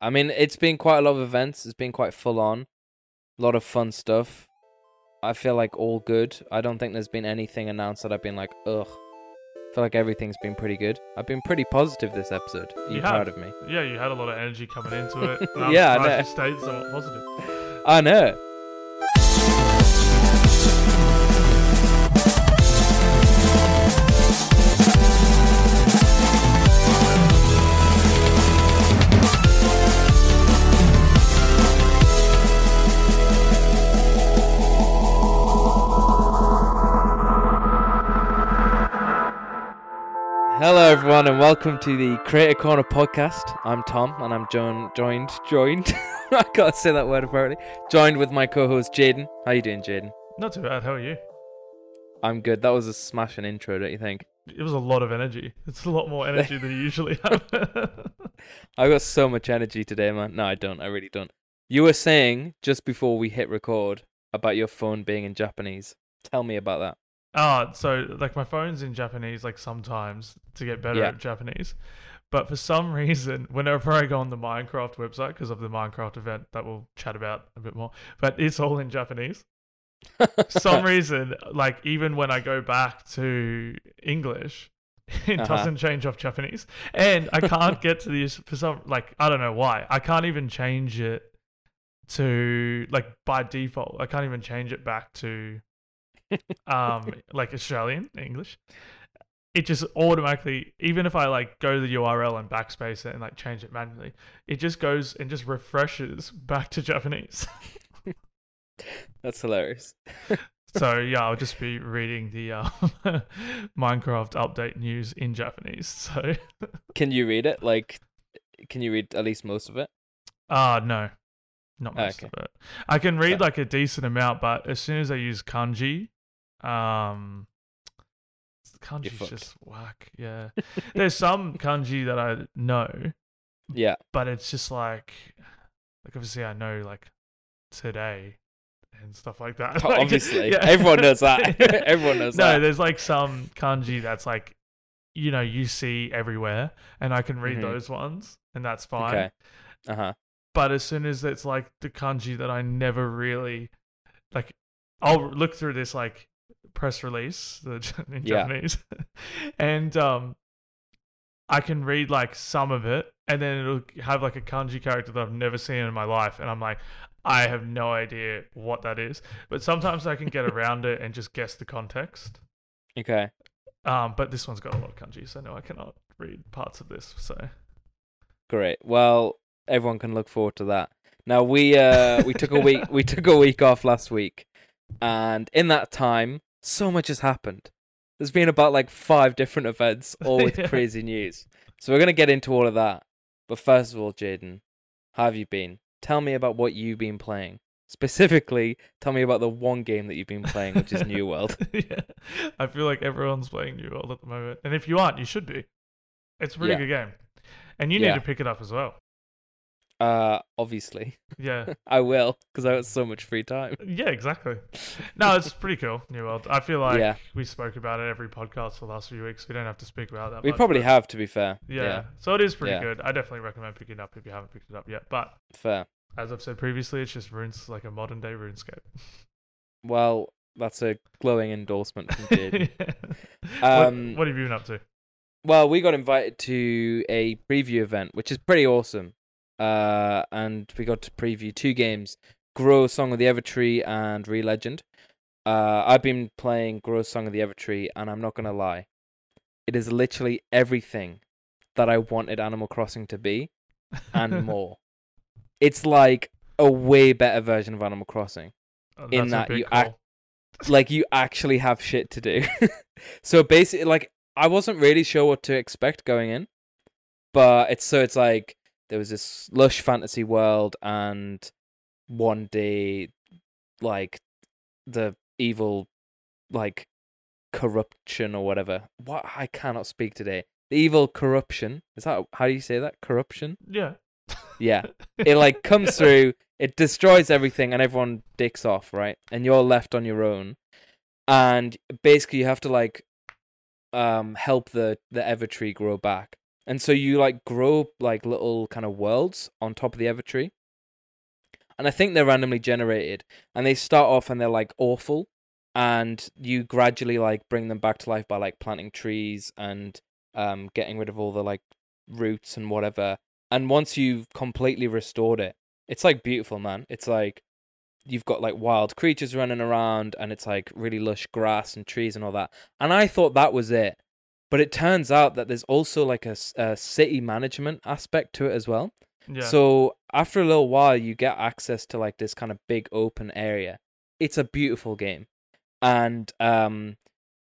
I mean, it's been quite a lot of events. It's been quite full on. A lot of fun stuff. I feel like all good. I don't think there's been anything announced that I've been like, ugh. I feel like everything's been pretty good. I've been pretty positive this episode. Are you, You proud of me? Yeah, you had a lot of energy coming into it. I'm Yeah, I surprised know. you stayed somewhat positive. I know. Hello, everyone, and welcome to the Creator Corner podcast. I'm Tom, and I'm joined, joined, joined. I gotta say that word apparently. Joined with my co-host Jaden. How you doing, Jaden? Not too bad. How are you? I'm good. That was a smashing intro, don't you think? It was a lot of energy. It's a lot more energy than you usually have. I got so much energy today, man. No, I don't. I really don't. You were saying just before we hit record about your phone being in Japanese. Tell me about that. Ah, so like my phone's in Japanese, like sometimes to get better Yeah. at Japanese. But for some reason, whenever I go on the Minecraft website, because of the Minecraft event that we'll chat about a bit more, but it's all in Japanese. For some reason, like even when I go back to English, it Uh-huh. doesn't change off Japanese, and I can't get to these for some like I don't know why. I can't even change it to like by default. I can't even change it back to um like Australian English. It just automatically, even if I like go to the URL and backspace it and like change it manually, it just goes and just refreshes back to Japanese. That's hilarious. so yeah, I'll just be reading the um, Minecraft update news in Japanese. So Can you read it? Like, can you read at least most of it? ah no, not most Okay. of it. I can read like a decent amount, but as soon as I use kanji, um, kanji's just whack. Yeah, there's some kanji that I know, Yeah. but it's just like, like obviously I know like today and stuff like that. Like, Obviously. Everyone knows that. Everyone knows no, that. there's like some kanji that's like, you know, you see everywhere, and I can read Mhm. those ones, and that's fine. Okay. Uh huh. But as soon as it's like the kanji that I never really like, I'll look through this like press release the in Yeah. Japanese, and um, I can read like some of it, and then it'll have like a kanji character that I've never seen in my life, and I'm like, I have no idea what that is. But sometimes I can get around it and just guess the context. Okay. Um, but this one's got a lot of kanji, so no, I cannot read parts of this. So Great. Well, everyone can look forward to that. Now we uh we took a week we took a week off last week, and in that time, so much has happened. There's been about like five different events, all with Yeah. crazy news. So we're gonna get into all of that. But first of all, Jaden, how have you been? Tell me about what you've been playing. Specifically, tell me about the one game that you've been playing, which is New World. yeah, I feel like everyone's playing New World at the moment, and if you aren't, you should be. It's a pretty Yeah. good game, and you need Yeah. to pick it up as well. Uh, obviously, Yeah, I will, because I got so much free time. yeah, exactly. No, it's pretty cool. New World. I feel like Yeah. we spoke about it every podcast for the last few weeks. We don't have to speak about that. We much, probably have, to be fair. Yeah. so it is pretty Yeah. good. I definitely recommend picking it up if you haven't picked it up yet. But fair. as I've said previously, it's just runes like a modern day RuneScape. Well, that's a glowing endorsement from Jaden. What- Um, what have you been up to? well, we got invited to a preview event, which is pretty awesome. Uh, and we got to preview two games: Grow Song of the Evertree and Relegend. Uh, I've been playing Grow Song of the Evertree, and I'm not gonna lie, it is literally everything that I wanted Animal Crossing to be, and more. It's like a way better version of Animal Crossing. Oh, in that you act- like you actually have shit to do. so basically, like I wasn't really sure what to expect going in, but it's so it's like there was this lush fantasy world, and one day, like the evil, like corruption or whatever. What I cannot speak today. The evil corruption is that how do you say that? Corruption. Yeah. Yeah. It like comes through, it destroys everything, and everyone dicks off, right? And you're left on your own, and basically you have to like um help the the Evertree grow back. And so you like grow like little kind of worlds on top of the Evertree. And I think they're randomly generated. And they start off and they're like awful. And you gradually like bring them back to life by like planting trees and um getting rid of all the like roots and whatever. And once you've completely restored it, it's like beautiful, man. It's like you've got like wild creatures running around and it's like really lush grass and trees and all that. And I thought that was it. But it turns out that there's also like a, a city management aspect to it as well. Yeah. So after a little while, you get access to like this kind of big open area. It's a beautiful game, and um,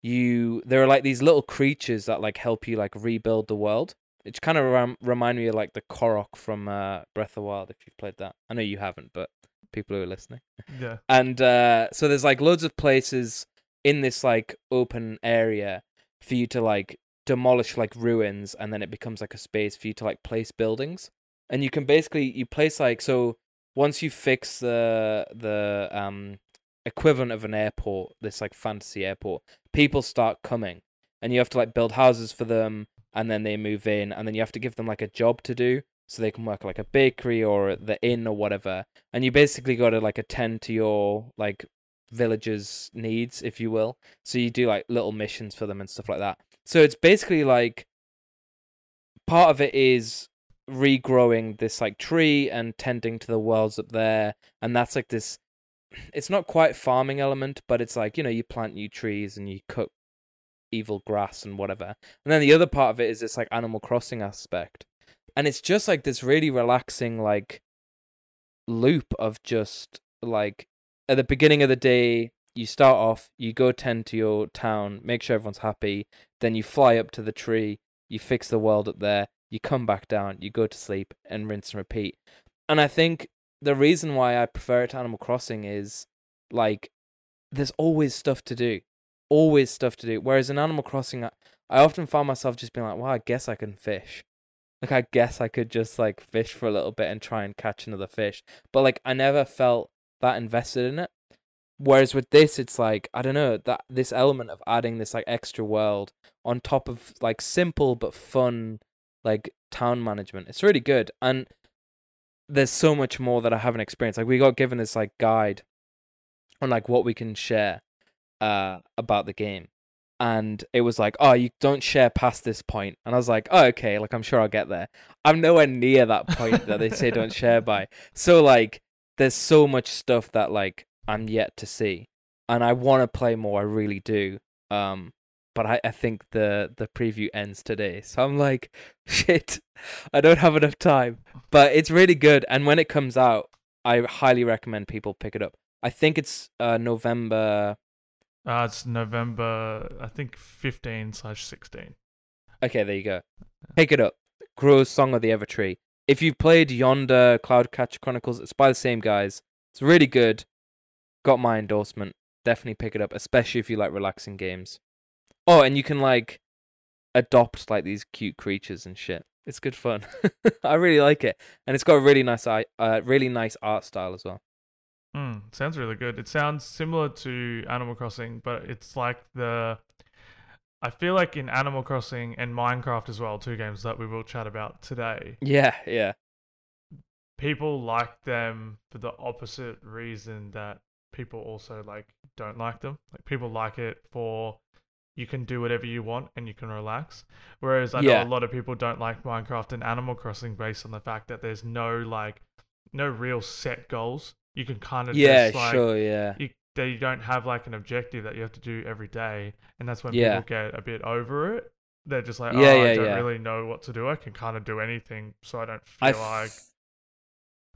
you there are like these little creatures that like help you like rebuild the world. It kind of rem- remind me of like the Korok from uh, Breath of the Wild. If you've played that, I know you haven't, but people who are listening. yeah. And uh, so there's like loads of places in this like open area for you to like demolish like ruins, and then it becomes like a space for you to like place buildings. And you can basically you place like so once you fix the the um equivalent of an airport, this like fantasy airport, people start coming, and you have to like build houses for them, and then they move in, and then you have to give them like a job to do, so they can work like a bakery or the inn or whatever, and you basically got to like attend to your like villagers' needs, if you will. So you do like little missions for them and stuff like that. So it's basically like part of it is regrowing this like tree and tending to the worlds up there, and that's like this. It's not quite farming element, but it's like you know you plant new trees and you cut evil grass and whatever. And then the other part of it is this like Animal Crossing aspect, and it's just like this really relaxing like loop of just like at the beginning of the day you start off you go tend to your town make sure everyone's happy then you fly up to the tree you fix the world up there you come back down you go to sleep and rinse and repeat. And i think the reason why i prefer it to animal crossing is like there's always stuff to do always stuff to do. Whereas in animal crossing i, I often find myself just being like well i guess i can fish. Like I guess I could just like fish for a little bit and try and catch another fish. But like I never felt that invested in it. Whereas with this it's like I don't know, that this element of adding this like extra world on top of like simple but fun like town management. It's really good. And there's so much more that I haven't experienced. Like we got given this like guide on like what we can share uh about the game and it was like, oh, you don't share past this point. And I was like, oh, okay, like I'm sure I'll get there. I'm nowhere near that point that they say don't share by. So like, there's so much stuff that like I'm yet to see, and I want to play more. I really do. Um, but I, I think the the preview ends today, so I'm like, shit, I don't have enough time. But it's really good, and when it comes out, I highly recommend people pick it up. I think it's uh November Uh, it's November, I think, 15 slash 16. Okay, there you go. Pick it up. Grow's Song of the Evertree. If you've played Yonder Cloudcatcher Chronicles, it's by the same guys. It's really good. Got my endorsement. Definitely pick it up, especially if you like relaxing games. Oh, and you can like adopt like these cute creatures and shit. It's good fun. I really like it, and it's got a really nice, uh, really nice art style as well. Mm, sounds really good. It sounds similar to Animal Crossing, but it's like the. I feel like in Animal Crossing and Minecraft as well, two games that we will chat about today, Yeah, yeah, people like them for the opposite reason that people also like don't like them. Like people like it for you can do whatever you want and you can relax. Whereas I Yeah. know a lot of people don't like Minecraft and Animal Crossing based on the fact that there's no like no real set goals. You can kind of yeah, just like sure, yeah, you they you don't have like an objective that you have to do every day, and that's when Yeah. people get a bit over it. They're just like, Yeah, oh, yeah, I don't really know what to do. I can kind of do anything, so I don't feel I like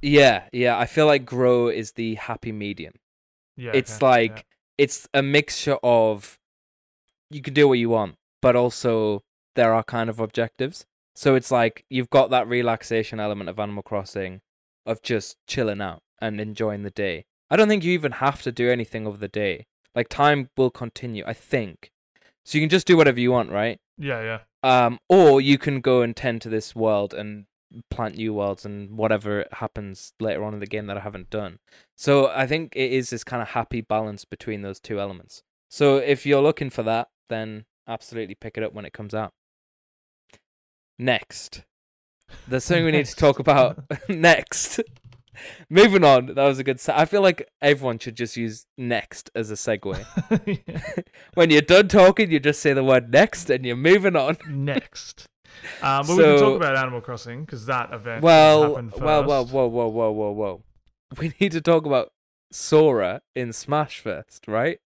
yeah, yeah. I feel like Grow is the happy medium. yeah. it's okay, like it's a mixture of you can do what you want, but also there are kind of objectives. So it's like you've got that relaxation element of Animal Crossing of just chilling out and enjoying the day. I don't think you even have to do anything over the day. Like time will continue, I think. So you can just do whatever you want, right? yeah, yeah. Um, or you can go and tend to this world and plant new worlds and whatever happens later on in the game that I haven't done. So I think it is this kind of happy balance between those two elements. So if you're looking for that, then absolutely pick it up when it comes out. Next. There's something we need to talk about next. Moving on. That was a good. Se- I feel like everyone should just use next as a segue. Yeah. when you're done talking, you just say the word next, and you're moving on. Next. Um, but we can So- talk about Animal Crossing because that event Well, happened first. well, well, whoa, whoa, whoa, whoa, whoa. We need to talk about Sora in Smash first, right?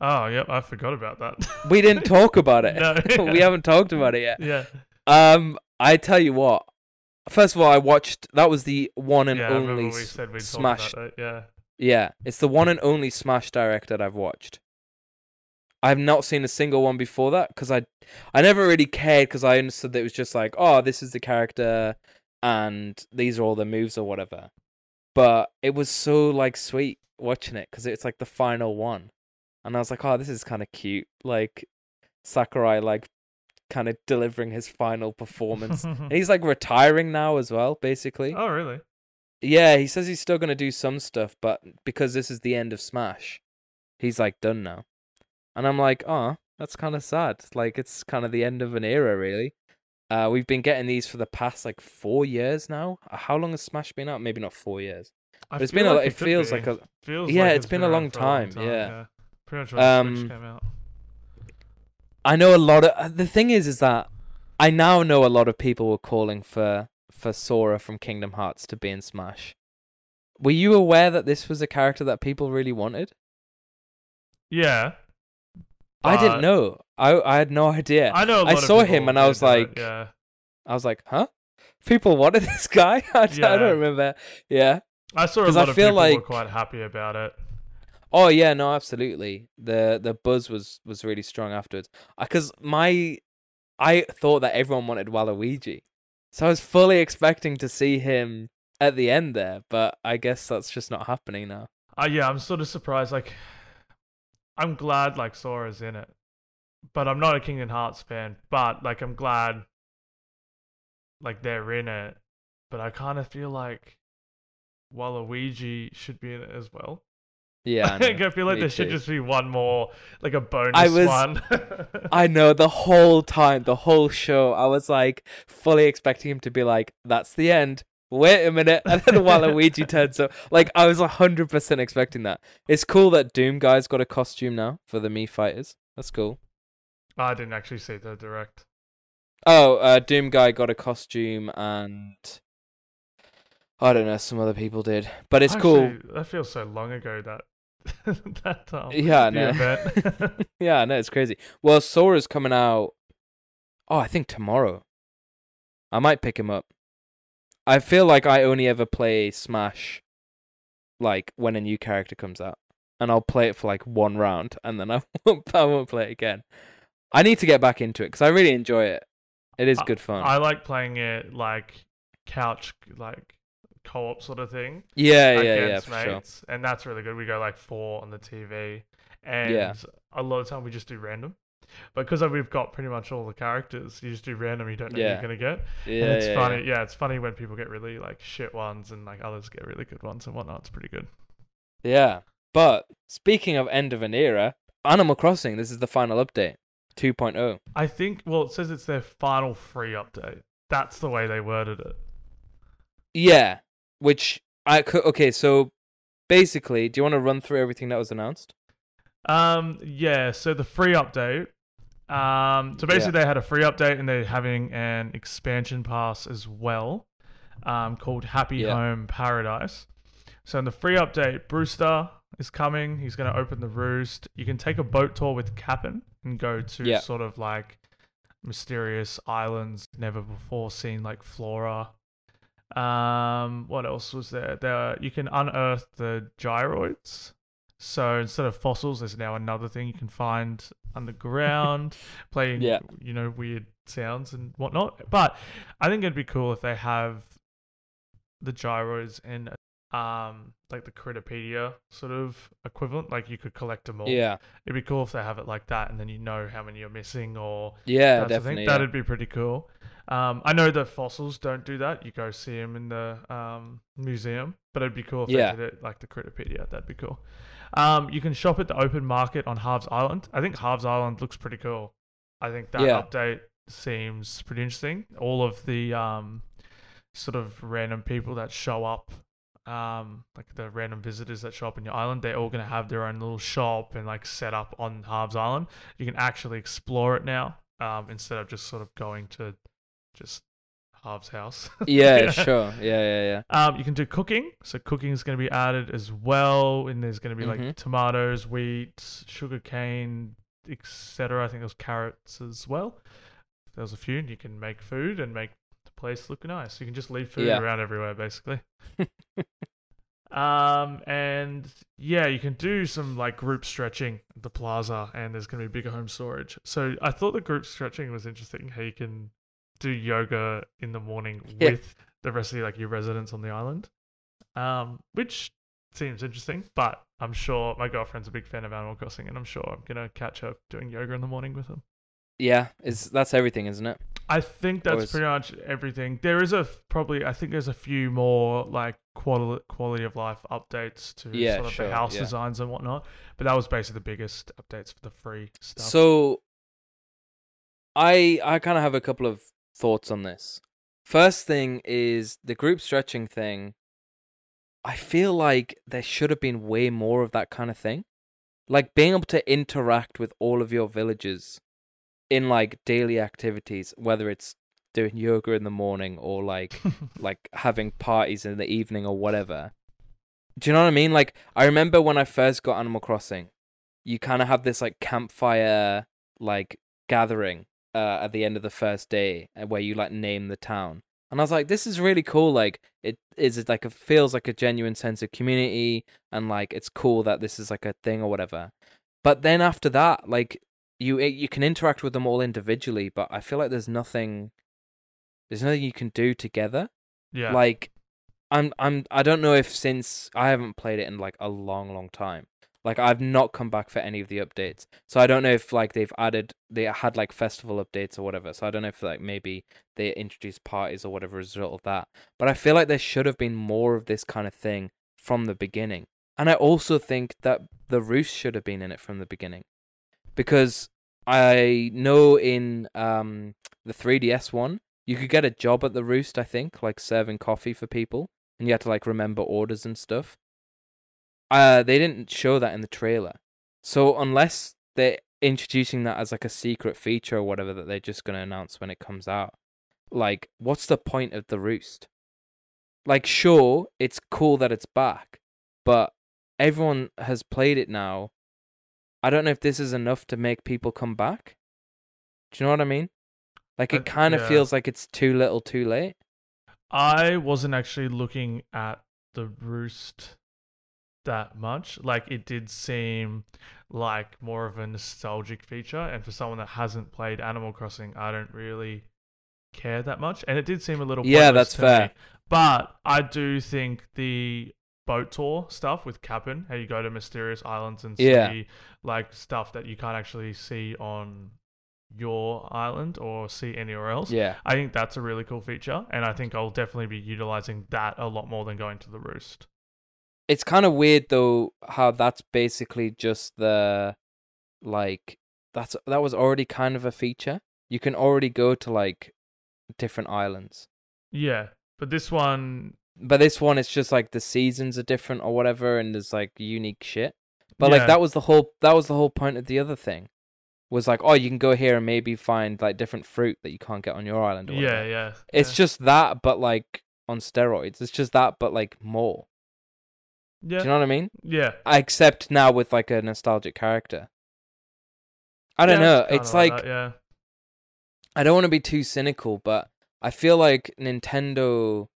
Oh, yep, I forgot about that. We didn't talk about it. No. we haven't talked about it yet. yeah, Um, I tell you what. First of all, I watched. That was the one and yeah. Only. we said we'd Smash. Yeah. Yeah, it's the one and only Smash Direct that I've watched. I've not seen a single one before that because I, I never really cared because I understood that it was just like, oh, this is the character, and these are all the moves or whatever. But it was so like sweet watching it because it's like the final one, and I was like, oh, this is kind of cute. Like Sakurai, like kind of delivering his final performance. and he's like retiring now as well, basically. oh, really? Yeah, he says he's still gonna do some stuff, but because this is the end of Smash, he's like done now. And I'm like, oh, that's kind of sad. Like it's kind of the end of an era, really. Uh, we've been getting these for the past like four years now. Uh, How long has Smash been out? Maybe not four years. I But it's been a. like It feels be. like a. Feels Yeah, like it's been a long for a long time, yeah. Pretty much when Um, Switch came out. I know a lot of. uh, The thing is, is that I now know a lot of people were calling for for Sora from Kingdom Hearts to be in Smash. Were you aware that this was a character that people really wanted? Yeah. I didn't know. I I had no idea. I know. I lot saw him and I was know it, like- yeah. I was like, huh? People wanted this guy? I, Yeah. don't remember. Yeah. I saw a 'Cause I of feel people were like- quite happy about it. Oh yeah, no, absolutely. The the buzz was was really strong afterwards. Because my, I thought that everyone wanted Waluigi, so I was fully expecting to see him at the end there. But I guess that's just not happening now. Uh, yeah, I'm sort of surprised. Like, I'm glad like Sora's in it, but I'm not a Kingdom Hearts fan. But like, I'm glad like they're in it. But I kind of feel like Waluigi should be in it as well. Yeah, I, Like, know. I feel like Me there should too. just be one more, like a bonus I was- one. I know the whole time, the whole show, I was like fully expecting him to be like, "That's the end." Wait a minute, and then Waluigi turns up. Like I was hundred percent expecting that. It's cool that Doom guy's got a costume now for the Mii fighters. That's cool. I didn't actually see the direct. Oh, uh, Doom guy got a costume, and I don't know, some other people did, but it's cool. Actually, That feels so long ago that that um, Yeah, I event. yeah, I know it's crazy. Well, Sora's coming out. Oh, I think tomorrow. I might pick him up. I feel like I only ever play Smash, like when a new character comes out, and I'll play it for like one round, and then I won't, I won't play it again. I need to get back into it because I really enjoy it. It is good fun. I like playing it like couch like co-op sort of thing. yeah, yeah, yeah, for sure. and that's really good. We go like four on the TV, and Yeah. a lot of time we just do random. But because we've got pretty much all the characters, you just do random. You don't know Yeah. who you're gonna get. Yeah, and it's yeah, funny. yeah. Yeah. it's funny when people get really like shit ones, and like others get really good ones and whatnot. It's pretty good. Yeah. But speaking of end of an era, Animal Crossing, this is the final update. oh. 2.0. I think. Well, it says it's their final free update. That's the way they worded it. Yeah, which I could. Okay, so basically, do you want to run through everything that was announced? Um, yeah. So the free update. Um, so basically they had a free update and they're having an expansion pass as well, um, called Happy Yeah. Home Paradise. So in the free update, Brewster is coming. He's going to open the roost. You can take a boat tour with Cap'n and go to Yeah. sort of like mysterious islands never before seen, like flora. Um, what else was there? There you can unearth the gyroids. So instead of fossils, there's now another thing you can find underground, playing Yeah. you know weird sounds and whatnot. But I think it'd be cool if they have the gyroids in um like the Critterpedia sort of equivalent. Like you could collect them all. Yeah, It'd be cool if they have it like that, and then you know how many you're missing or yeah, that sort thing. definitely. yeah. That'd be pretty cool. Um, I know the fossils don't do that. You go see them in the um, museum, but it'd be cool if Yeah. they did it like the Critterpedia. That'd be cool. Um, you can shop at the open market on Harv's Island. I think Harv's Island looks pretty cool. I think that Yeah. update seems pretty interesting. All of the um, sort of random people that show up, um, like the random visitors that show up in your island, they're all gonna have their own little shop and like set up on Harv's Island. You can actually explore it now, um, instead of just sort of going to just Harv's house. Yeah, sure. Yeah, yeah, yeah. Um, you can do cooking. So cooking is going to be added as well, and there's going to be Mhm. like tomatoes, wheat, sugar cane, etc. I think there's carrots as well. There's a few, and you can make food and make place look nice. You can just leave food Yeah. around everywhere, basically. um, and yeah, you can do some like group stretching at the plaza, and there's going to be bigger home storage. So I thought the group stretching was interesting. How you can do yoga in the morning Yeah. with the rest of like your residents on the island, um, which seems interesting. But I'm sure my girlfriend's a big fan of Animal Crossing, and I'm sure I'm gonna catch her doing yoga in the morning with them. Yeah, is that's everything, isn't it? I think that's is- pretty much everything. There is a probably I think there's a few more like quality quality of life updates to Yeah, sort of sure, the house yeah. designs and whatnot. But that was basically the biggest updates for the free stuff. So I I kind of have a couple of thoughts on this. First thing is the group stretching thing. I feel like there should have been way more of that kind of thing. Like being able to interact with all of your villagers in like daily activities, whether it's doing yoga in the morning or like like having parties in the evening or whatever. Do you know what I mean? Like I remember when I first got Animal Crossing, you kind of have this like campfire like gathering uh, at the end of the first day uh, where you like name the town. And I was like, this is really cool. Like it is it like it feels like a genuine sense of community and like it's cool that this is like a thing or whatever. But then after that, like you you can interact with them all individually, but I feel like there's nothing there's nothing you can do together. yeah, Like I'm I'm I don't know if since I haven't played it in like a long long time. Like I've not come back for any of the updates. So I don't know if like they've added they had like festival updates or whatever. So I don't know if like maybe they introduced parties or whatever as a result of that. But I feel like there should have been more of this kind of thing from the beginning. And I also think that the roost should have been in it from the beginning. Because I know in um the 3DS one, you could get a job at the roost, I think, like serving coffee for people, and you had to like remember orders and stuff. Uh they didn't show that in the trailer. So unless they're introducing that as like a secret feature or whatever that they're just gonna announce when it comes out, like what's the point of the roost? Like sure, it's cool that it's back, but everyone has played it now. I don't know if this is enough to make people come back. Do you know what I mean? Like Uh, it kind of yeah. feels like it's too little, too late. I wasn't actually looking at the roost that much. Like it did seem like more of a nostalgic feature, and for someone that hasn't played Animal Crossing, I don't really care that much. And it did seem a little Yeah, that's fair. me. But I do think the boat tour stuff with Cap'n, how you go to mysterious islands and see Yeah. like stuff that you can't actually see on your island or see anywhere else. Yeah. I think that's a really cool feature, and I think I'll definitely be utilizing that a lot more than going to the roost. It's kind of weird though how that's basically just the like that's that was already kind of a feature. You can already go to like different islands. Yeah, but this one, But this one it's just like the seasons are different or whatever and there's like unique shit. But Yeah. like that was the whole that was the whole point of the other thing. Was like, oh, you can go here and maybe find like different fruit that you can't get on your island or yeah, yeah, It's yeah. just that but like on steroids. It's just that but like more. yeah, Do you know what I mean? yeah. except now with like a nostalgic character. I don't Yeah, know. kinda It's like that, yeah, I don't want to be too cynical, but I feel like Nintendo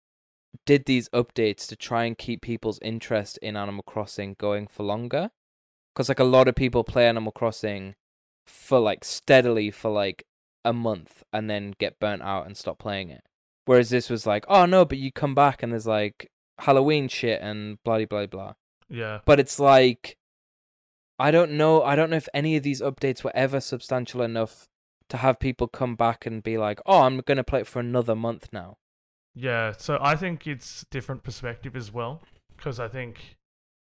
did these updates to try and keep people's interest in Animal Crossing going for longer. Cuz like a lot of people play Animal Crossing for like steadily for like a month and then get burnt out and stop playing it. Whereas this was like, oh no, but you come back and there's like Halloween shit and blah blah blah. yeah. but it's like I don't know. I don't know if any of these updates were ever substantial enough to have people come back and be like, "Oh, I'm gonna play it for another month now." Yeah, so I think it's different perspective as well because I think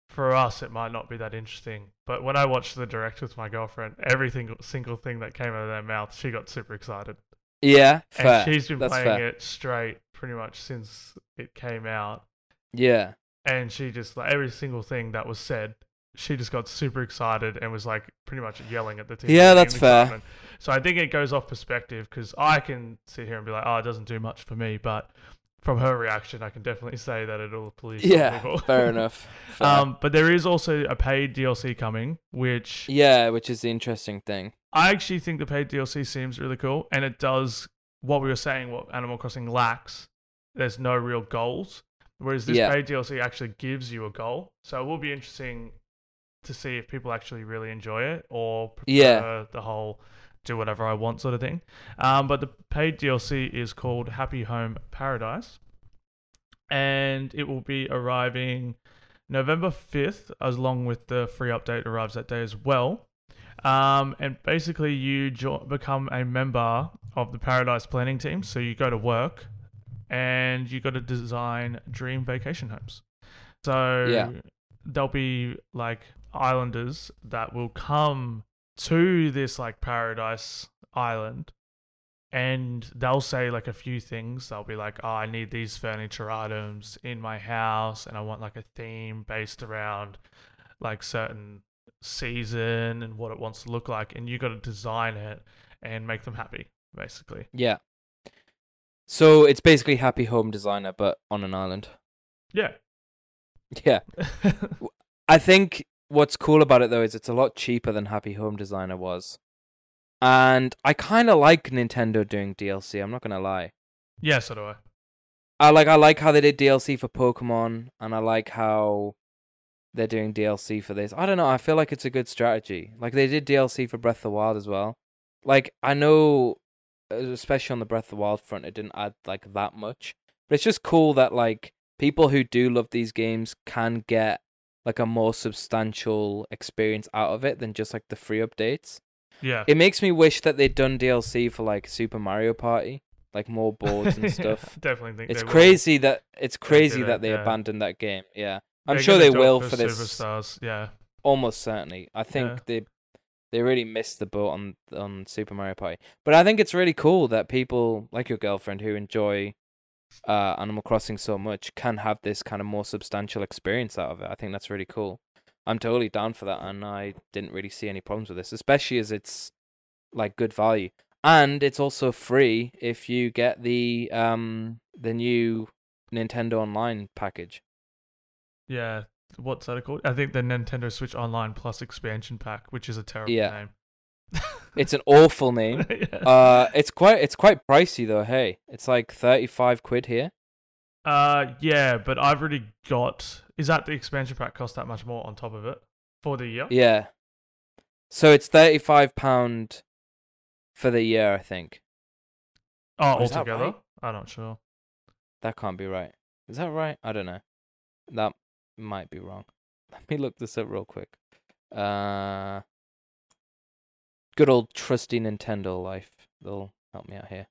for us it might not be that interesting. But when I watched the direct with my girlfriend, every single single thing that came out of their mouth, she got super excited. Yeah, fair. and she's been That's playing fair. it straight pretty much since it came out. Yeah, And she just like every single thing that was said, she just got super excited and was like pretty much yelling at the TV. Yeah, that's fair. So I think it goes off perspective because I can sit here and be like, oh, it doesn't do much for me, but from her reaction, I can definitely say that it'll please yeah, people. fair enough. Fair. Um, but there is also a paid DLC coming, which yeah, which is the interesting thing. I actually think the paid DLC seems really cool, and it does what we were saying. What Animal Crossing lacks, there's no real goals, whereas this Yeah. paid DLC actually gives you a goal. So it will be interesting to see if people actually really enjoy it or prefer Yeah. the whole do whatever I want sort of thing. Um, but the paid DLC is called Happy Home Paradise, and it will be arriving November 5th, as long with the free update arrives that day as well. Um, and basically, you jo- become a member of the Paradise Planning Team. So you go to work, and you got to design dream vacation homes. So Yeah. there'll be like islanders that will come to this like paradise island and they'll say like a few things they'll be like oh i need these furniture items in my house and i want like a theme based around like certain season and what it wants to look like and you got to design it and make them happy basically Yeah. So it's basically Happy Home Designer, but on an island. yeah Yeah. I think what's cool about it though is it's a lot cheaper than Happy Home Designer was. And I kind of like Nintendo doing DLC, I'm not going to lie. yeah so do i I like I like how they did DLC for Pokemon and I like how they're doing DLC for this. I don't know, I feel like it's a good strategy. Like they did DLC for Breath of the Wild as well. Like I know uh, especially on the Breath of the Wild front it didn't add like that much. But it's just cool that like people who do love these games can get like a more substantial experience out of it than just like the free updates. yeah It makes me wish that they'd done DLC for like Super Mario Party, like more boards and stuff. definitely think It's they will. crazy that it's crazy did that they yeah. abandoned that game. Yeah, I'm They're sure they will for this. superstars yeah Almost certainly, I think Yeah. they they really missed the boat on on Super Mario Party. But I think it's really cool that people like your girlfriend who enjoy uh, Animal Crossing so much can have this kind of more substantial experience out of it. I think that's really cool. I'm totally down for that, and I didn't really see any problems with this, especially as it's like good value, and it's also free if you get the um the new Nintendo Online package. Yeah, what's that called? I think the Nintendo Switch Online Plus expansion pack, which is a terrible Yeah. name. It's an awful name. yeah. Uh, it's quite it's quite pricey though. Hey, it's like thirty five quid here. Uh, yeah, but I've already got. Is that the expansion pack cost that much more on top of it for the year? Yeah. So it's thirty five pound for the year, I think. Oh, altogether? right? I'm not sure. That can't be right. Is that right? I don't know. That might be wrong. Let me look this up real quick. Uh, good old trusty Nintendo life. They'll help me out here.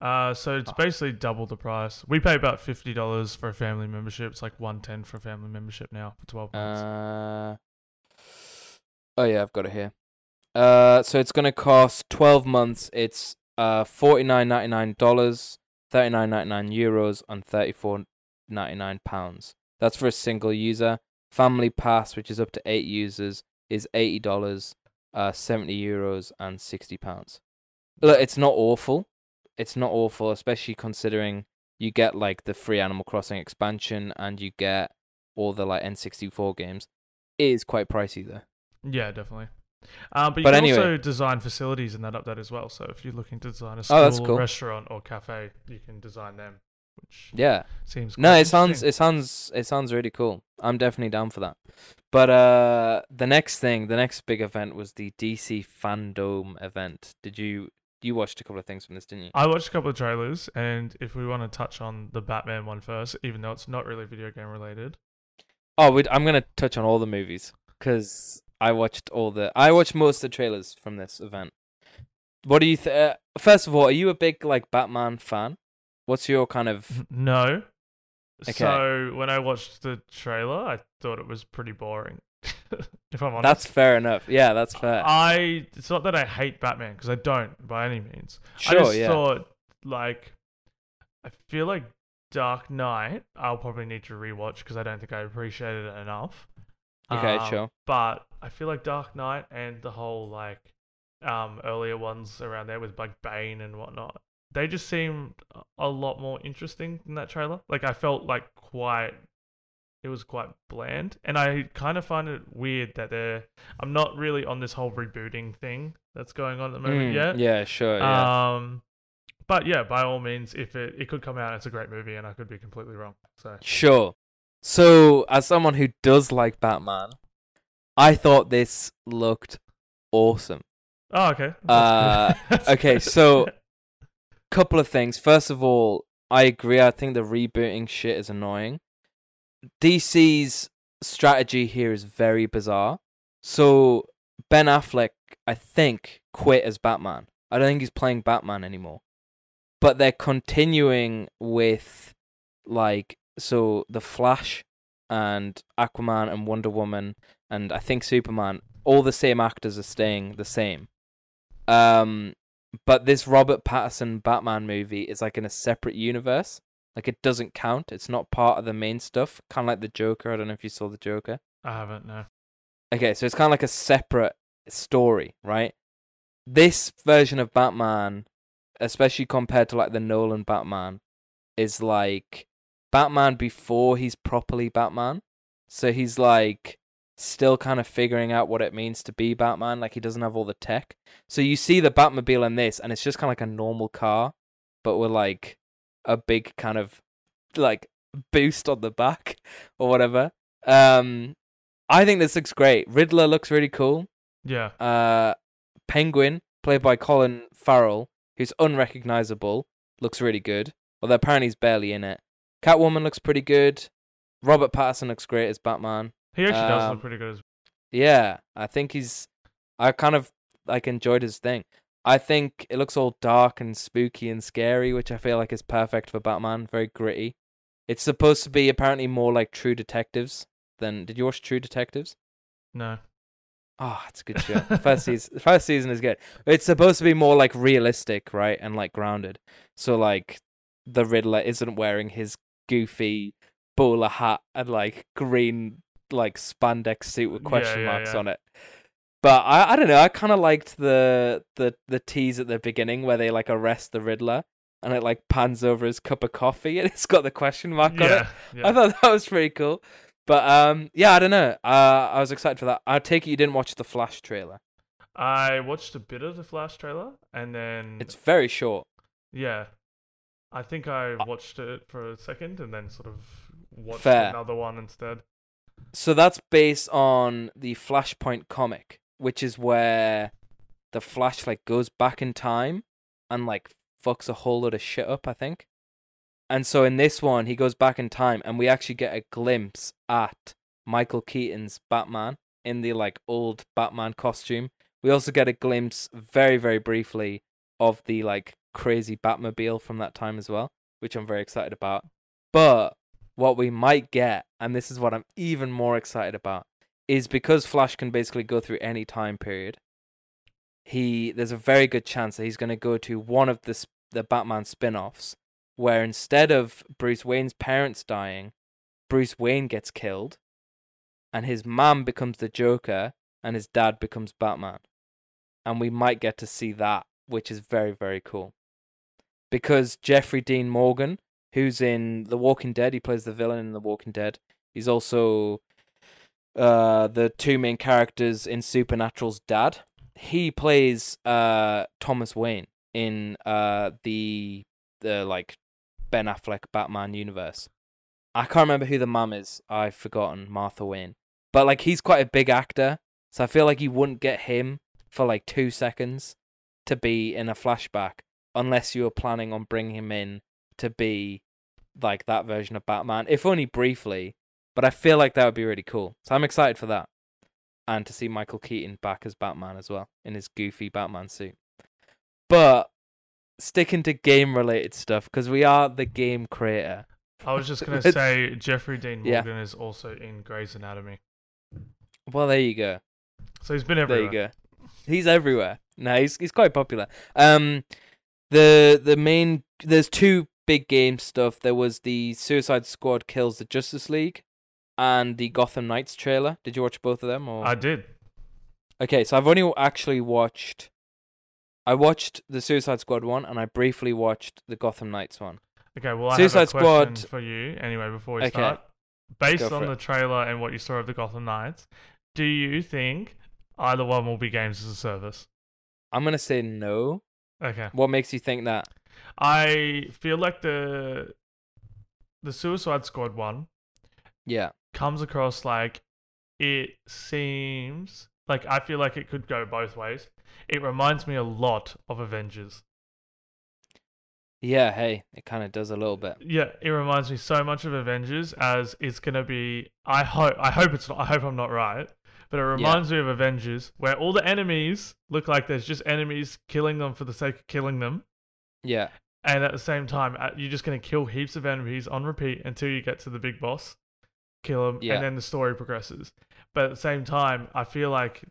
Uh, so it's basically double the price. We pay about fifty dollars for a family membership. It's like one ten for a family membership now for twelve months. Uh, oh yeah, I've got it here. Uh, so it's gonna cost twelve months. It's uh forty nine ninety nine dollars, thirty nine ninety nine euros, and thirty four ninety nine pounds. That's for a single user. Family pass, which is up to eight users, is eighty dollars, uh, seventy euros, and sixty pounds. Look, it's not awful. It's not awful, especially considering you get like the free Animal Crossing expansion and you get all the like N64 games. It is quite pricey though. yeah, definitely. Um, but you But can anyway. also design facilities in that update as well. So if you're looking to design a Oh, school, that's cool. restaurant, or cafe, you can design them, which Yeah. seems No, it sounds it sounds it sounds really cool. I'm definitely down for that. But uh the next thing, the next big event was the DC Fandom event. Did you you watched a couple of things from this, didn't you? I watched a couple of trailers, and if we want to touch on the Batman one first, even though it's not really video game related. Oh, I'm gonna touch on all the movies because I watched all the I watched most of the trailers from this event. What do you th- uh, First of all, are you a big like Batman fan? What's your kind of No. Okay. So when I watched the trailer, I thought it was pretty boring. if I'm honest. That's fair enough. Yeah, that's fair. I it's not that I hate Batman because I don't by any means. sure, I just yeah. thought like I feel like Dark Knight I'll probably need to rewatch because I don't think I appreciated it enough. Okay, Um, sure. But I feel like Dark Knight and the whole like um earlier ones around there with like Bane and whatnot, they just seemed a- lot more interesting than that trailer. Like I felt like quite it was quite bland and I kind of find it weird that they're I'm not really on this whole rebooting thing that's going on at the moment Mm, yet. Yeah, sure. Yeah. Um but yeah, by all means if it it could come out it's a great movie and I could be completely wrong. So Sure. So, as someone who does like Batman, I thought this looked awesome. Oh, okay. Uh. Okay, so- Couple of things. First of all, I agree. I think the rebooting shit is annoying. DC's strategy here is very bizarre. So, Ben Affleck, I think, quit as Batman. I don't think he's playing Batman anymore. But they're continuing with, like, so the Flash and Aquaman and Wonder Woman and I think Superman, all the same actors are staying the same. Um, but this Robert Pattinson Batman movie is like in a separate universe. Like it doesn't count. It's not part of the main stuff. Kind of like the Joker. I don't know if you saw the Joker. I haven't no. Okay, so it's kind of like a separate story, right? This version of Batman, especially compared to like the Nolan Batman, is like Batman before he's properly Batman. So he's like still kind of figuring out what it means to be Batman. Like he doesn't have all the tech. So you see the Batmobile in this, and it's just kind of like a normal car, but with like a big kind of like boost on the back or whatever. Um, I think this looks great. Riddler looks really cool. Yeah. Uh, Penguin, played by Colin Farrell, who's unrecognizable, looks really good. Although apparently he's barely in it. Catwoman looks pretty good. Robert Pattinson looks great as Batman. He actually does Um, look pretty good as Yeah, I think he's. I kind of like enjoyed his thing. I think it looks all dark and spooky and scary, which I feel like is perfect for Batman. Very gritty. It's supposed to be apparently more like True Detectives than. Did you watch True Detectives? no. Oh, it's a good show. first season, first season is good. It's supposed to be more like realistic, right, and like grounded. So like, the Riddler isn't wearing his goofy bowler hat and like green like spandex suit with question yeah, marks yeah. on it. But I, I don't know. I kind of liked the the the tease at the beginning where they like arrest the Riddler and it like pans over his cup of coffee and it's got the question mark on it. Yeah. yeah. I thought that was pretty cool. But um, yeah, I don't know. Uh, I was excited for that. I take it you didn't watch the Flash trailer. I watched a bit of the Flash trailer and then It's very short. yeah. I think I Uh, watched it for a second and then sort of watched Fair. another one instead. So that's based on the Flashpoint comic, which is where the Flash like goes back in time and like fucks a whole lot of shit up. I think. And so in this one, he goes back in time, and we actually get a glimpse at Michael Keaton's Batman in the like old Batman costume. We also get a glimpse, very very briefly, of the like crazy Batmobile from that time as well, which I'm very excited about. But what we might get, and this is what I'm even more excited about, is because Flash can basically go through any time period. He there's a very good chance that he's going to go to one of the the Batman spin-offs where instead of Bruce Wayne's parents dying, Bruce Wayne gets killed and his mom becomes the Joker and his dad becomes Batman. And we might get to see that, which is very very cool. Because Jeffrey Dean Morgan, who's in The Walking Dead, he plays the villain in The Walking Dead. He's also uh the two main characters in Supernatural's dad. He plays uh Thomas Wayne in uh the the like Ben Affleck Batman universe. I can't remember who the mum is. I've forgotten Martha Wayne. But like he's quite a big actor, so I feel like you wouldn't get him for like 2 seconds to be in a flashback unless you were planning on bringing him in to be like that version of Batman, if only briefly. But I feel like that would be really cool. So I'm excited for that. And to see Michael Keaton back as Batman as well, in his goofy Batman suit. But sticking to game related stuff, because we are the game creator. I was just gonna say Jeffrey Dean Yeah. Morgan is also in Grey's Anatomy. Well, there you go. So he's been everywhere. There you go. He's everywhere. No, he's he's quite popular. Um, the the main there's two big game stuff. There was the Suicide Squad kills the Justice League, and the Gotham Knights trailer. Did you watch both of them? Or I did. okay, so I've only actually watched. I watched the Suicide Squad one, and I briefly watched the Gotham Knights one. Okay, well, I Suicide have a question Squad- for you anyway before we Okay. start. Based on it. the trailer and what you saw of the Gotham Knights, do you think either one will be games as a service? I'm gonna say no. Okay. What makes you think that? I feel like the the Suicide Squad one Yeah. comes across like it seems like I feel like it could go both ways. It reminds me a lot of Avengers. Yeah. Hey, it kind of does a little bit. Yeah, it reminds me so much of Avengers as it's gonna be. I hope. I hope it's not. I hope I'm not right. But it reminds me of Avengers, where all the enemies look like there's just enemies killing them for the sake of killing them, Yeah. and at the same time, uh, you're just gonna kill heaps of enemies on repeat until you get to the big boss, kill him, Yeah. and then the story progresses. But at the same time, I feel like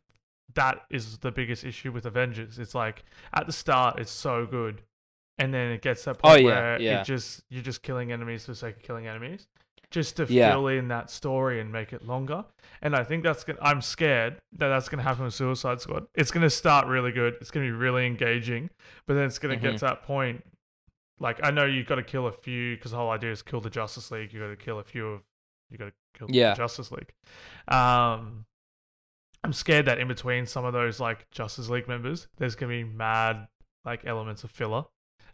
that is the biggest issue with Avengers. It's like at the start, it's so good, and then it gets to that Oh, point yeah, where yeah. it just you're just killing enemies for the sake of killing enemies, just to Yeah. fill in that story and make it longer. And I think that's gonna. I'm scared that that's gonna happen with Suicide Squad. It's gonna start really good. It's gonna be really engaging, but then it's gonna Mhm. get to that point. Like I know you've got to kill a few because the whole idea is kill the Justice League. You got to kill a few of. You got to kill Yeah. the Justice League. Um, I'm scared that in between some of those like Justice League members, there's gonna be mad like elements of filler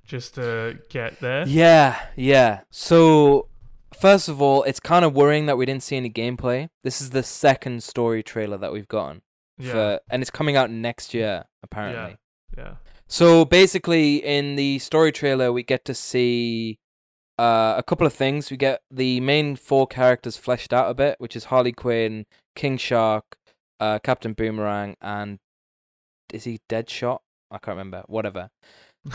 just to get there. Yeah, yeah. So, first of all, it's kind of worrying that we didn't see any gameplay. This is the second story trailer that we've gotten, Yeah, for, and it's coming out next year, apparently. yeah, So, basically, in the story trailer, we get to see uh, a couple of things. We get the main four characters fleshed out a bit, which is Harley Quinn, King Shark, uh, Captain Boomerang, and is he Deadshot? I can't remember. Whatever.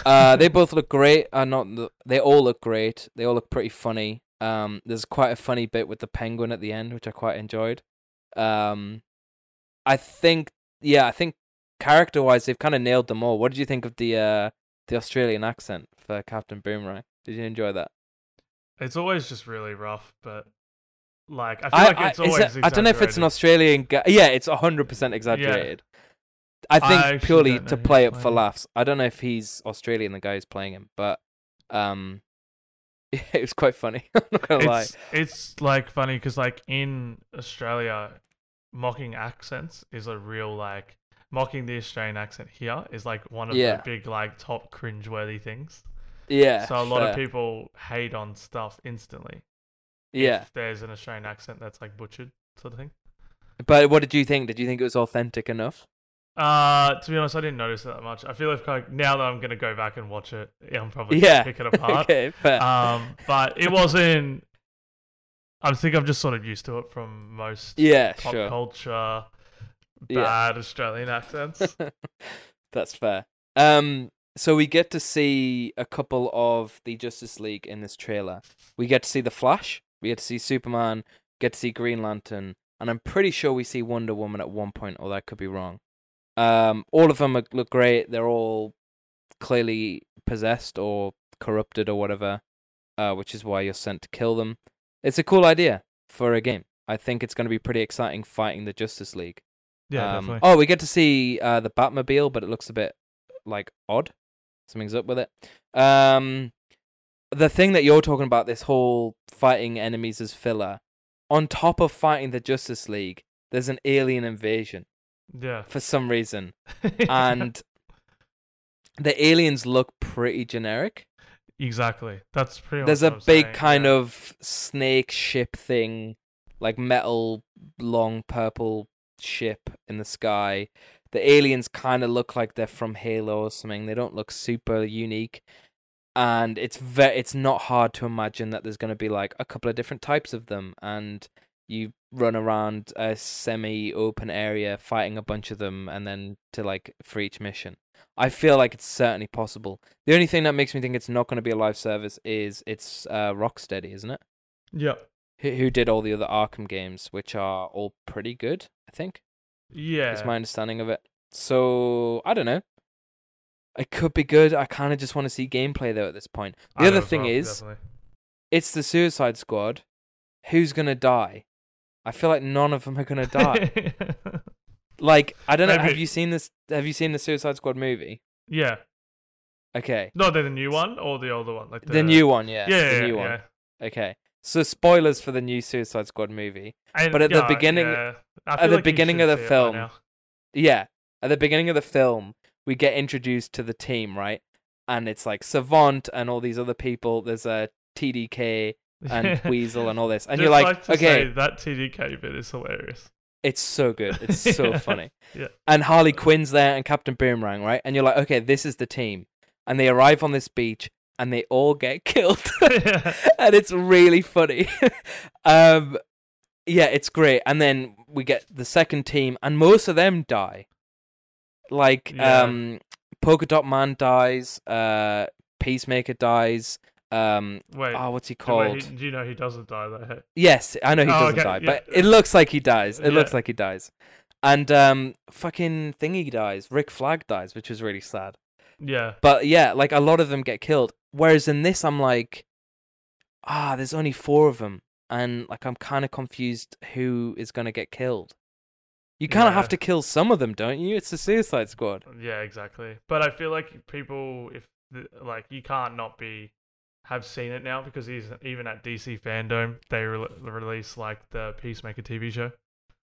Uh, they both look great. Uh, not the, they all look great. They all look pretty funny. Um, there's quite a funny bit with the penguin at the end, which I quite enjoyed. Um, I think, yeah, I think character-wise, they've kind of nailed them all. What did you think of the uh, the Australian accent for Captain Boomerang? Did you enjoy that? it's always just really rough, but like I feel I, like it's is always. it- I don't know if it's an. Australian guy. Yeah, it's hundred percent exaggerated. I think I purely to play it for laughs. I don't know if he's Australian, the guy who's playing him, but um, it was quite funny. I'm not gonna lie. It's it's like funny because like in Australia, mocking accents is a real like mocking the Australian accent here is like one of Yeah. the big like top cringeworthy things. Yeah. so a lot of people hate on stuff instantly. Yeah, if there's an Australian accent that's like butchered sort of thing. but what did you think? Did you think it was authentic enough? Uh, to be honest, I didn't notice it that much. I feel like now that I'm gonna go back and watch it, I'm probably Yeah. pick it apart. okay, fair. Um, but it wasn't. I think I'm just sort of used to it from most yeah, pop sure. culture Yeah. bad Australian accents. That's fair. Um, so we get to see a couple of the Justice League in this trailer. We get to see the Flash. We get to see Superman. Get to see Green Lantern, and I'm pretty sure we see Wonder Woman at one point, or that could be wrong. Um, all of them look great. They're all clearly possessed or corrupted or whatever, uh, which is why you're sent to kill them. It's a cool idea for a game. I think it's going to be pretty exciting fighting the Justice League. yeah, Um, definitely. Oh, we get to see uh, the Batmobile, but it looks a bit like odd. Something's up with it. Um, the thing that you're talking about, this whole fighting enemies as filler, on top of fighting the Justice League, there's an alien invasion yeah, for some reason, and the aliens look pretty generic. exactly. That's pretty. There's a big saying, kind yeah. of snake ship thing, like metal, long purple ship in the sky. The aliens kind of look like they're from Halo or something. They don't look super unique, and it's ve- it's not hard to imagine that there's going to be like a couple of different types of them, and you run around a semi-open area fighting a bunch of them, and then to like for each mission. I feel like it's certainly possible. The only thing that makes me think it's not going to be a live service is it's uh, Rocksteady, isn't it? Yeah, who, who did all the other Arkham games, which are all pretty good. I think Yeah. is my understanding of it. So I don't know. It could be good. I kind of just want to see gameplay though at this point. The I other thing well, is, definitely. it's the Suicide Squad. Who's gonna die? I feel like none of them are gonna die. like I don't know. Have you seen this? Have you seen the Suicide Squad movie? yeah. Okay, No, they're the new one or the older one? Like the, the, new one, yeah, Yeah, the yeah, new yeah. one. Okay, so spoilers for the new Suicide Squad movie. And, But at the beginning- yeah. At the like beginning of the see it by film. Yeah, at the beginning of the film, we get introduced to the team, right? And it's like Savant and all these other people. There's a TDK and Weasel and all this, and Just you're like, to okay, say, that TDK bit is hilarious. It's so good. It's so Yeah. funny. Yeah. And Harley Quinn's there and Captain Boomerang, right? And you're like, okay, this is the team. And they arrive on this beach and they all get killed. and it's really funny. um yeah, it's great. And then we get the second team and most of them die. Like Yeah. um Polka Dot Man dies, uh Peacemaker dies, um Wait, oh what's he wait, called? he- do you know he doesn't die though? Yes, I know he Oh, doesn't okay, die, yeah. but it looks like he dies. It looks like he dies. And um fucking thingy dies. Rick Flag dies, which was really sad. Yeah. But yeah, like a lot of them get killed. Whereas in this I'm like ah, there's only 4 of them and like I'm kind of confused who is going to get killed. You kind of Yeah. have to kill some of them, don't you? It's the Suicide Squad. Yeah, exactly. But I feel like people, if like, you can't not be have seen it now because he's even at DC Fandom they re- release like the Peacemaker TV show,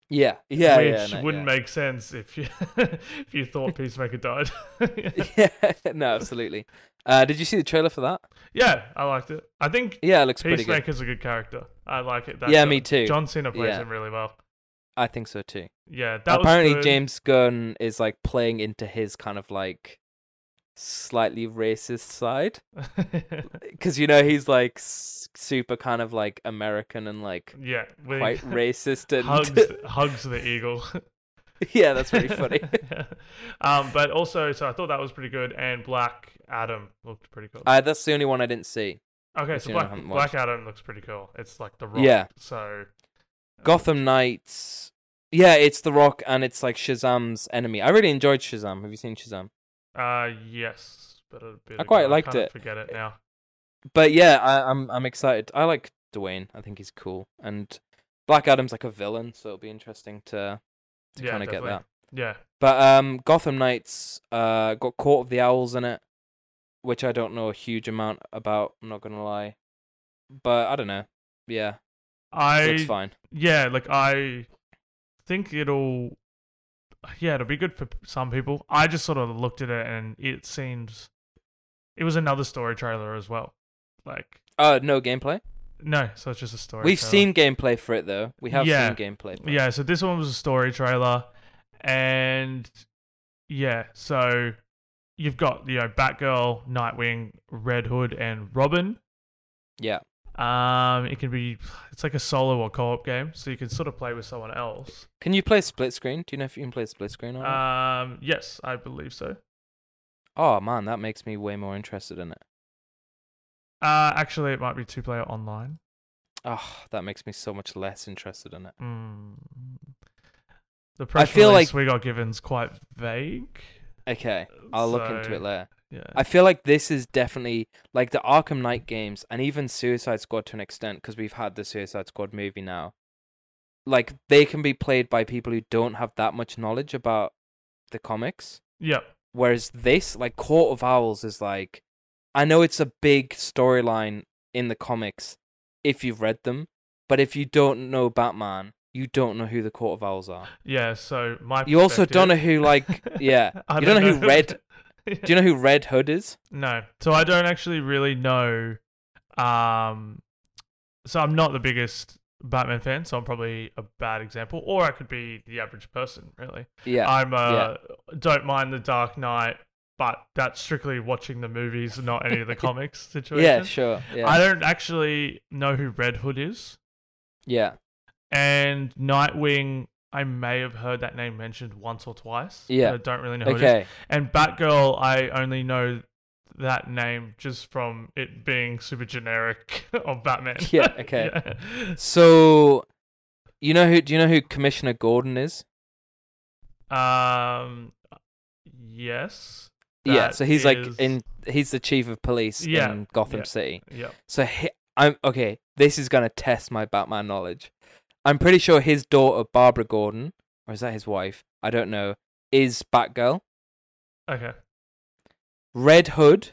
Yeah. Yeah, which yeah. no, wouldn't yeah. make sense if you if you thought Peacemaker died. yeah, no, absolutely. Uh, did you see the trailer for that? yeah, I liked it. I think Yeah, it looks pretty good. Peacemaker's a good character. I like it. That Yeah, John- me too. John Cena plays Yeah. him really well. I think so too. Yeah, that Apparently. James Gunn is like playing into his kind of like slightly racist side because you know he's like super kind of like American and like yeah, quite racist and hugs hugs the eagle. yeah, that's really funny. um, but also, so I thought that was pretty good, and Black Adam looked pretty cool. uh, that's the only one I didn't see. okay, that's so the one I Black, Black. Adam looks pretty cool. It's like the Rock. Yeah. So Gotham Knights. Yeah, it's The Rock and it's like Shazam's enemy. I really enjoyed Shazam. Have you seen Shazam? Uh, yes, but I quite ago. liked kinda it. Forget it now. But yeah, I, I'm I'm excited. I like Dwayne. I think he's cool. And Black Adam's like a villain, so it'll be interesting to to Yeah, kind of get that. Yeah, But um, Gotham Knights uh got Court of the Owls in it, which I don't know a huge amount about. I'm not gonna lie, but I don't know. Yeah, looks I fine. yeah, like I think it'll yeah, it'll be good for some people. I just sort of looked at it and it seems it was another story trailer as well. Like Uh, no gameplay. no, so it's just a story. We've trailer. seen gameplay for it though. We have Yeah. seen gameplay. For it. Yeah, so this one was a story trailer, and yeah, so you've got you know Batgirl, Nightwing, Red Hood, and Robin. Yeah. Um, it can be it's like a solo or co-op game, so you can sort of play with someone else. Can you play split screen? Do you know if you can play split screen or not? Um, yes, I believe so. Oh man, that makes me way more interested in it. Uh, actually, it might be two-player online. Oh, that makes me so much less interested in it. Mm. The press feel release like- we got given's quite vague. Okay, I'll look into it later. Yeah. I feel like this is definitely like the Arkham Knight games and even Suicide Squad to an extent because we've had the Suicide Squad movie now. Like they can be played by people who don't have that much knowledge about the comics. Yep. Whereas this, like Court of Owls, is like I know it's a big storyline in the comics if you've read them, but if you don't know Batman, you don't know who the Court of Owls are. Yeah. So my. You also don't know who, like, yeah. I You don't know who Red- Do you know who Red Hood is? No. So I don't actually really know. Um, so I'm not the biggest Batman fan, so I'm probably a bad example, or I could be the average person. Really, Yeah. I'm uh, don't mind the Dark Knight, but that's strictly watching the movies, not any of the comics situation. yeah, sure. Yeah. I don't actually know who Red Hood is, yeah. and Nightwing. I may have heard that name mentioned once or twice. but Yeah. I don't really know who it is. Okay. And Batgirl, I only know that name just from it being super generic of Batman. Yeah, okay. Yeah. So, you know who? Do you know who Commissioner Gordon is? Um. Yes. yeah. So he's like in. He's the chief of police Yeah, in Gotham yeah. City. Yeah. So he, I'm okay. This is gonna test my Batman knowledge. I'm pretty sure his daughter Barbara Gordon, or is that his wife? I don't know. Is Batgirl Okay. Red Hood?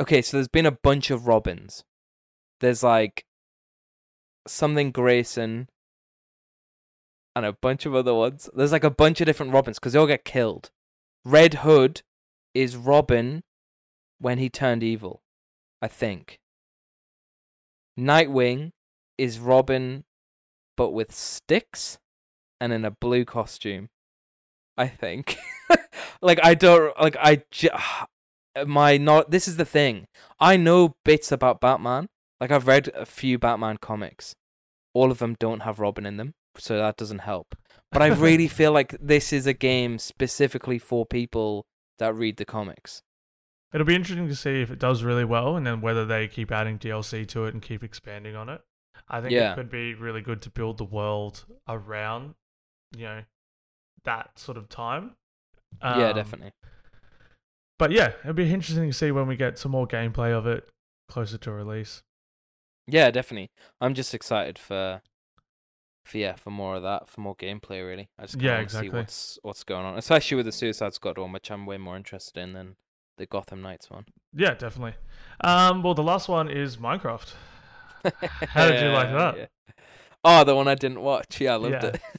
Okay, so there's been a bunch of Robins. There's like something Grayson and a bunch of other ones. There's like a bunch of different Robins because they all get killed. Red Hood is Robin when he turned evil, I think. Nightwing is Robin but with sticks and in a blue costume. I think. like I don't like I j- my not this is the thing. I know bits about Batman. Like I've read a few Batman comics. All of them don't have Robin in them, so that doesn't help. But I really feel like this is a game specifically for people that read the comics. It'll be interesting to see if it does really well, and then whether they keep adding DLC to it and keep expanding on it. I think Yeah. it could be really good to build the world around, you know, that sort of time. yeah, Um, definitely. But yeah, it'll be interesting to see when we get some more gameplay of it closer to release. Yeah, definitely. I'm just excited for, for yeah, for more of that, for more gameplay. Really, I just Yeah, exactly. see what's what's going on, especially with the Suicide Squad one, which I'm way more interested in than the Gotham Knights one. Yeah, definitely. Um, well, the last one is Minecraft. How did you like that? Yeah. Oh, the one I didn't watch. Yeah, I loved Yeah. it.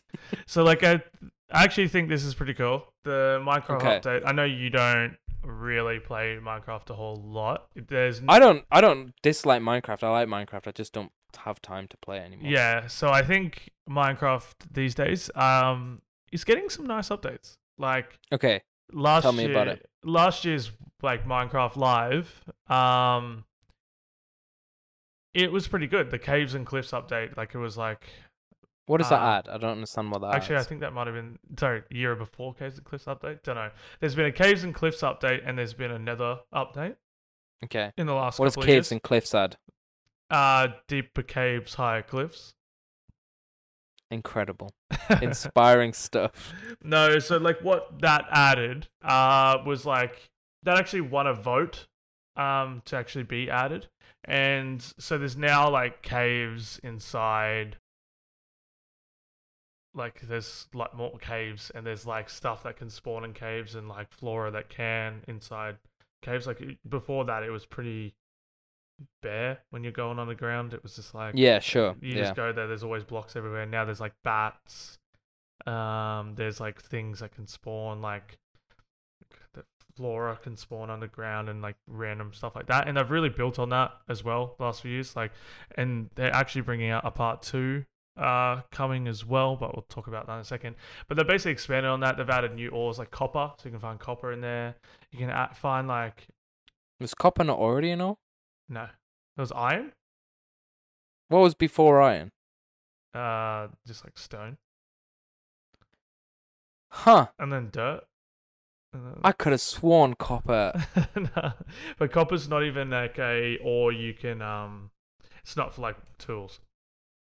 So, like, I, I actually think this is pretty cool. The Minecraft Okay. update. I know you don't really play Minecraft a whole lot. There's I don't I don't dislike Minecraft. I like Minecraft. I just don't have time to play anymore. Yeah, so I think Minecraft these days um is getting some nice updates. Like Okay. last Tell me year, about it. Last year's like Minecraft Live, um it was pretty good. The caves and cliffs update, like it was like What does that Uh, add? I don't understand what that actually I think that might have been sorry, year before Caves and Cliffs update. Don't know. There's been a Caves and Cliffs update and there's been a Nether update Okay. in the last What does caves years. and cliffs add? uh deeper caves, higher cliffs. Incredible. Inspiring stuff. No, so like what that added uh was like that actually won a vote um to actually be added. And so there's now like caves inside like there's like more caves and there's like stuff that can spawn in caves and like flora that can inside caves like before that it was pretty bare when you're going on the ground it was just like Yeah, sure. you yeah. just go there. There's always blocks everywhere. Now there's like bats. Um, there's like things that can spawn, like flora can spawn underground and like random stuff like that. And they've really built on that as well the last few years. Like, and they're actually bringing out a part two uh coming as well but we'll talk about that in a second but they're basically expanded on that they've added new ores like copper so you can find copper in there you can add, find like Was copper not already and all? no it was iron What was before iron? uh just like stone Huh. and then dirt I could have sworn copper. no, but copper's not even like a or you can um it's not for like tools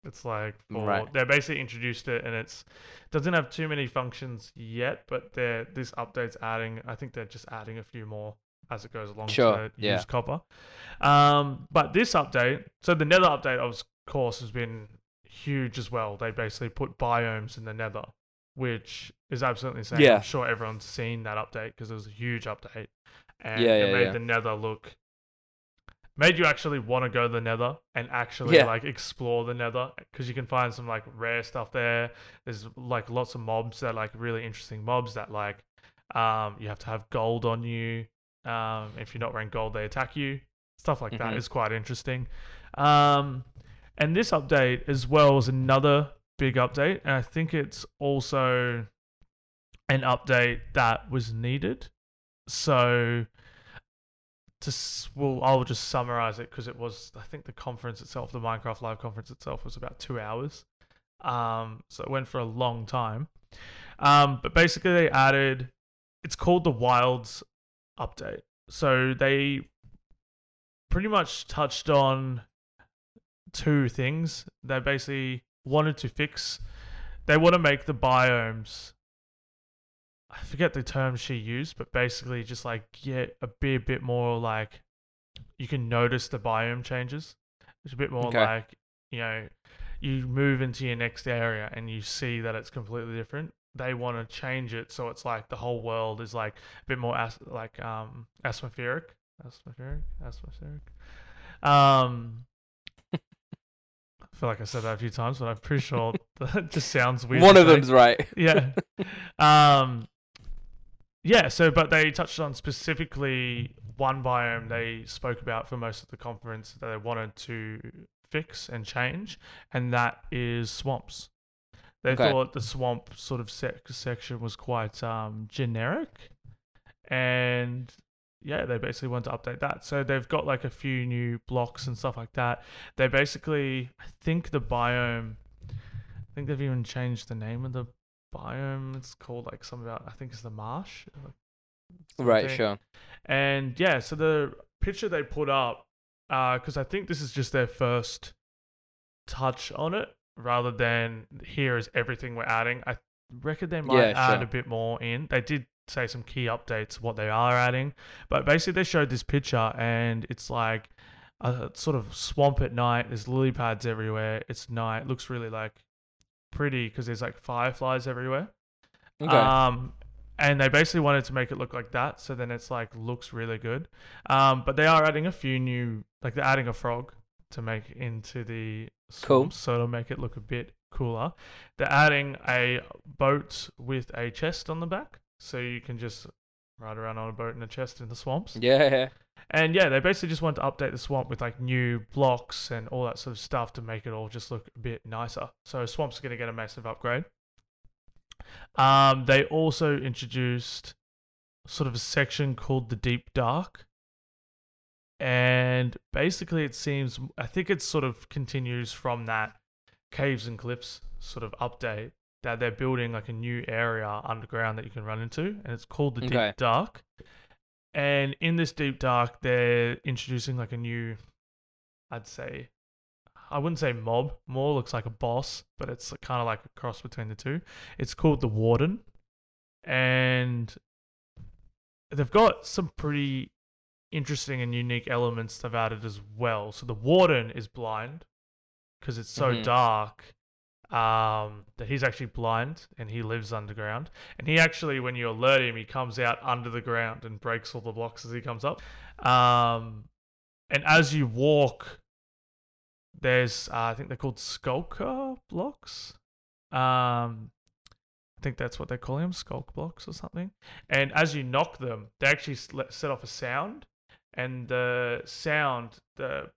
it's like for Right. they basically introduced it and it's doesn't have too many functions yet but they're this update's adding i think they're just adding a few more as it goes along Sure, to yeah. use copper um but this update so the nether update of course has been huge as well they basically put biomes in the nether which is absolutely insane Yeah. i'm sure everyone's seen that update because it was a huge update and Yeah, it yeah, made yeah. the nether look made you actually want to go to the nether and actually like explore the nether because you can find some like rare stuff there there's like lots of mobs that are, like really interesting mobs that like um you have to have gold on you um if you're not wearing gold they attack you stuff like that Mhm. is quite interesting um and this update as well is another big update and i think it's also an update that was needed. So to well i'll just summarize it because it was i think the conference itself the minecraft live conference itself was about two hours. Um so it went for a long time. Um but basically they added it's called the wilds update. So they pretty much touched on two things. They basically wanted to fix. They want to make the biomes. I forget the term she used, but basically just like get a bit, bit more like you can notice the biome changes. It's a bit more Okay. like you know you move into your next area and you see that it's completely different. They want to change it so it's like the whole world is like a bit more as- like um atmospheric, atmospheric, atmospheric. Um, feel like I said that a few times, but I'm pretty sure that just sounds weird. One of say. them's right. yeah. Um, yeah. So, but they touched on specifically one biome they spoke about for most of the conference that they wanted to fix and change, and that is swamps. They Okay. thought the swamp sort of sec- section was quite um, generic, and yeah, they basically want to update that. So they've got like a few new blocks and stuff like that. They basically, I think the biome, I think they've even changed the name of the biome. It's called like something about, I think it's the marsh. Right, sure. And yeah, so the picture they put up, uh, because I think this is just their first touch on it, rather than here is everything we're adding. I reckon they might Yeah, add sure. a bit more in. They did say some key updates, what they are adding, but basically they showed this picture, and it's like a sort of swamp at night. There's lily pads everywhere. It's night. looks really like pretty because there's like fireflies everywhere. Okay. Um, and they basically wanted to make it look like that, so then it's like looks really good. Um, but they are adding a few new, like they're adding a frog to make into the Cool. so it'll make it look a bit cooler. They're adding a boat with a chest on the back, so you can just ride around on a boat in a chest in the swamps. yeah, yeah. And yeah, they basically just want to update the swamp with like new blocks and all that sort of stuff to make it all just look a bit nicer. So swamp's are going to get a massive upgrade. Um, they also introduced sort of a section called the Deep Dark. And basically, it seems, I think it sort of continues from that Caves and Cliffs sort of update that they're building like a new area underground that you can run into. And it's called the Okay. Deep Dark. And in this Deep Dark, they're introducing like a new, I'd say, I wouldn't say mob, more looks like a boss, but it's kind of like a cross between the two. It's called the Warden. And they've got some pretty interesting and unique elements they've added as well. So the Warden is blind because it's so Mhm. dark um, that he's actually blind and he lives underground. And he actually, when you alert him, he comes out under the ground and breaks all the blocks as he comes up. Um, and as you walk, there's uh, I think they're called skulker blocks. Um, I think that's what they call them, sculk blocks or something. And as you knock them, they actually set off a sound, and the sound, the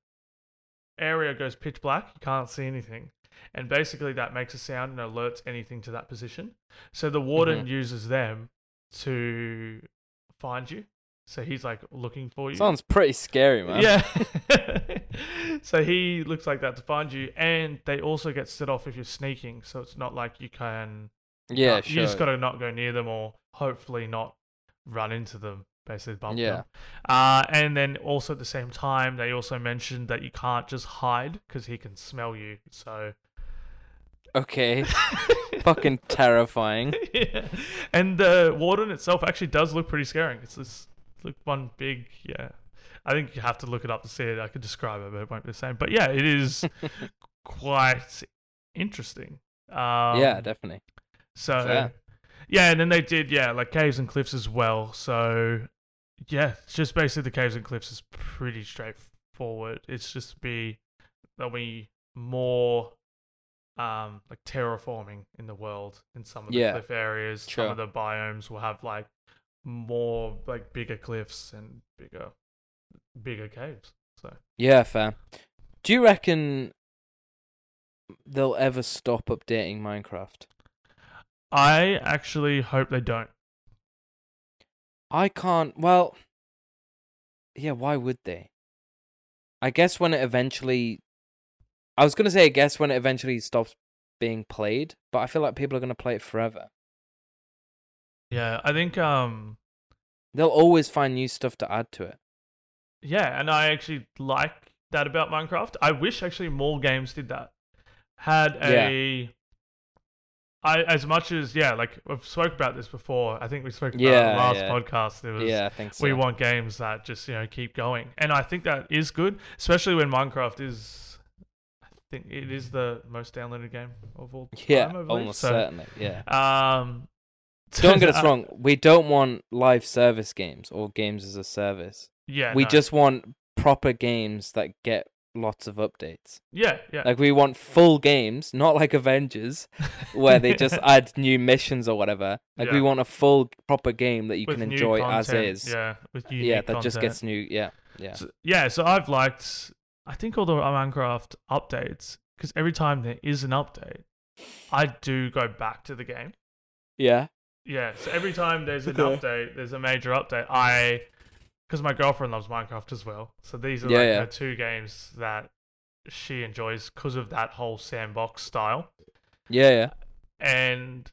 area goes pitch black. You can't see anything, and basically that makes a sound and alerts anything to that position. So the warden uses them to find you. So he's like looking for you. Sounds pretty scary, man. Yeah. so he looks like that to find you, and they also get set off if you're sneaking. So it's not like you can. Yeah, uh, sure. You just got to not go near them, or hopefully not run into them. Basically, bump Yeah. Uh, and then also at the same time, they also mentioned that you can't just hide because he can smell you. So. Okay. Fucking terrifying. yeah. And the warden itself actually does look pretty scary. It's this look one big yeah. I think you have to look it up to see it. I could describe it, but it won't be the same. But yeah, it is quite interesting. Um, yeah, definitely. So Fair. yeah, and then they did yeah like caves and cliffs as well. So yeah, it's just basically the caves and cliffs is pretty straightforward. It's just be there'll be more um like terraforming in the world in some of the Yeah, cliff areas. Some of the biomes will have like more like bigger cliffs and bigger bigger caves. So Yeah, fair. Do you reckon they'll ever stop updating Minecraft? I actually hope they don't. I can't. Well, yeah, why would they? I guess when it eventually. I was going to say, I guess when it eventually stops being played, but I feel like people are going to play it forever. Yeah, I think um They'll always find new stuff to add to it. Yeah, and I actually like that about Minecraft. I wish actually more games did that. Had a I as much as yeah, like we've spoke about this before. I think we spoke about Yeah, last yeah. podcast. It was Yeah, I think so. we want games that just you know keep going, and I think that is good, especially when Minecraft is. I think it is the most downloaded game of all time. yeah, almost So, certainly. Yeah. Um, Don't get us wrong. We don't want live service games or games as a service. Yeah, we no. just want proper games that get lots of updates. yeah yeah Like we want full games, not like Avengers, where they just add new missions or whatever. Like we want a full proper game that you With can enjoy as content, is. Yeah, with Yeah, unique that just gets new. Yeah, yeah, So, yeah, so I've liked, I think all the Minecraft updates because every time there is an update, I do go back to the game. yeah, Yeah, so every time there's an update, there's a major update. I, because my girlfriend loves Minecraft as well, so these are Yeah, like yeah. her two games that she enjoys because of that whole sandbox style. yeah, yeah. And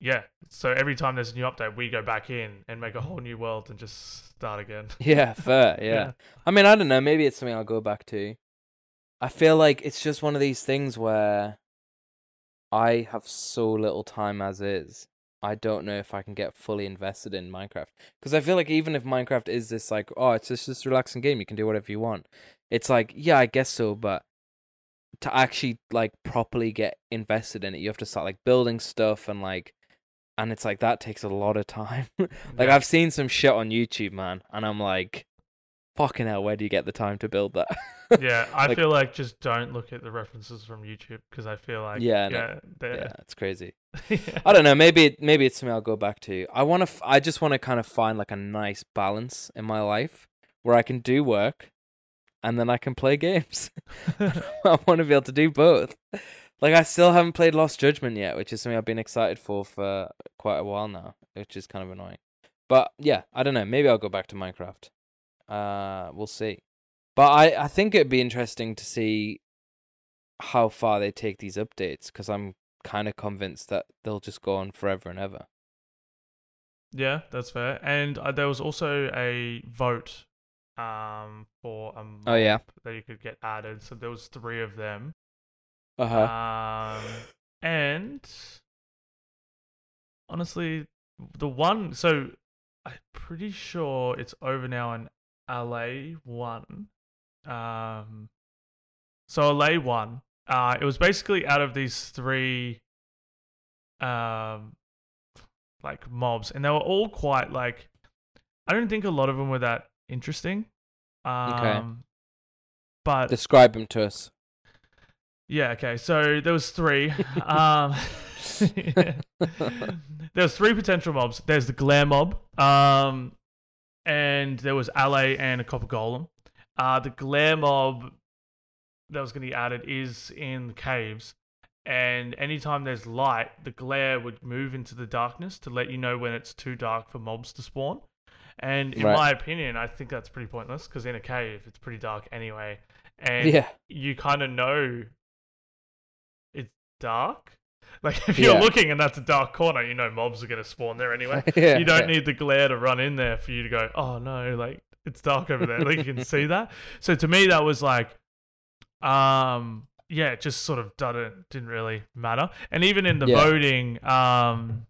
yeah, so every time there's a new update, we go back in and make a whole new world and just start again. Yeah, fair. Yeah. Yeah. I mean, I don't know. Maybe it's something I'll go back to. I feel like it's just one of these things where I have so little time as is. I don't know if I can get fully invested in Minecraft because I feel like even if Minecraft is this like, oh, it's just this relaxing game, you can do whatever you want. It's like, yeah, I guess so, but to actually like properly get invested in it, you have to start like building stuff and like, and it's like that takes a lot of time. like. I've seen some shit on YouTube, man, and I'm like, fucking hell, where do you get the time to build that? yeah, I Like- feel like just don't look at the references from YouTube because I feel like Yeah, no. yeah, yeah, it's crazy. yeah. I don't know. Maybe it, maybe it's something I'll go back to. I want to. F- I just want to kind of find like a nice balance in my life where I can do work, and then I can play games. I want to be able to do both. Like I still haven't played Lost Judgment yet, which is something I've been excited for for quite a while now, which is kind of annoying. But yeah, I don't know. Maybe I'll go back to Minecraft. Uh, we'll see. But I I think it'd be interesting to see how far they take these updates because I'm kind of convinced that they'll just go on forever and ever. Yeah, that's fair. And uh, there was also a vote um for a mob Oh, yeah. that you could get added. So there was three of them. Uh huh. Um and honestly the one so I'm pretty sure it's over now in Allay one. Um so Allay one. Uh it was basically out of these three um like mobs and they were all quite like I don't think a lot of them were that interesting. Um but Describe them to us. yeah, okay. So there was three. um, there was three potential mobs. There's the glare mob, um, and there was Allay and a copper golem. Uh, the glare mob that was going to be added is in the caves, and anytime there's light, the glare would move into the darkness to let you know when it's too dark for mobs to spawn. And in Right. my opinion, I think that's pretty pointless because in a cave it's pretty dark anyway, and yeah. you kind of know it's dark. Like if you're Yeah. looking and that's a dark corner, you know mobs are gonna spawn there anyway. yeah. You don't need the glare to run in there for you to go, oh no, like it's dark over there. Like you can see that. So to me, that was like, um, yeah, it just sort of didn't didn't really matter. And even in the Yeah. voting, um,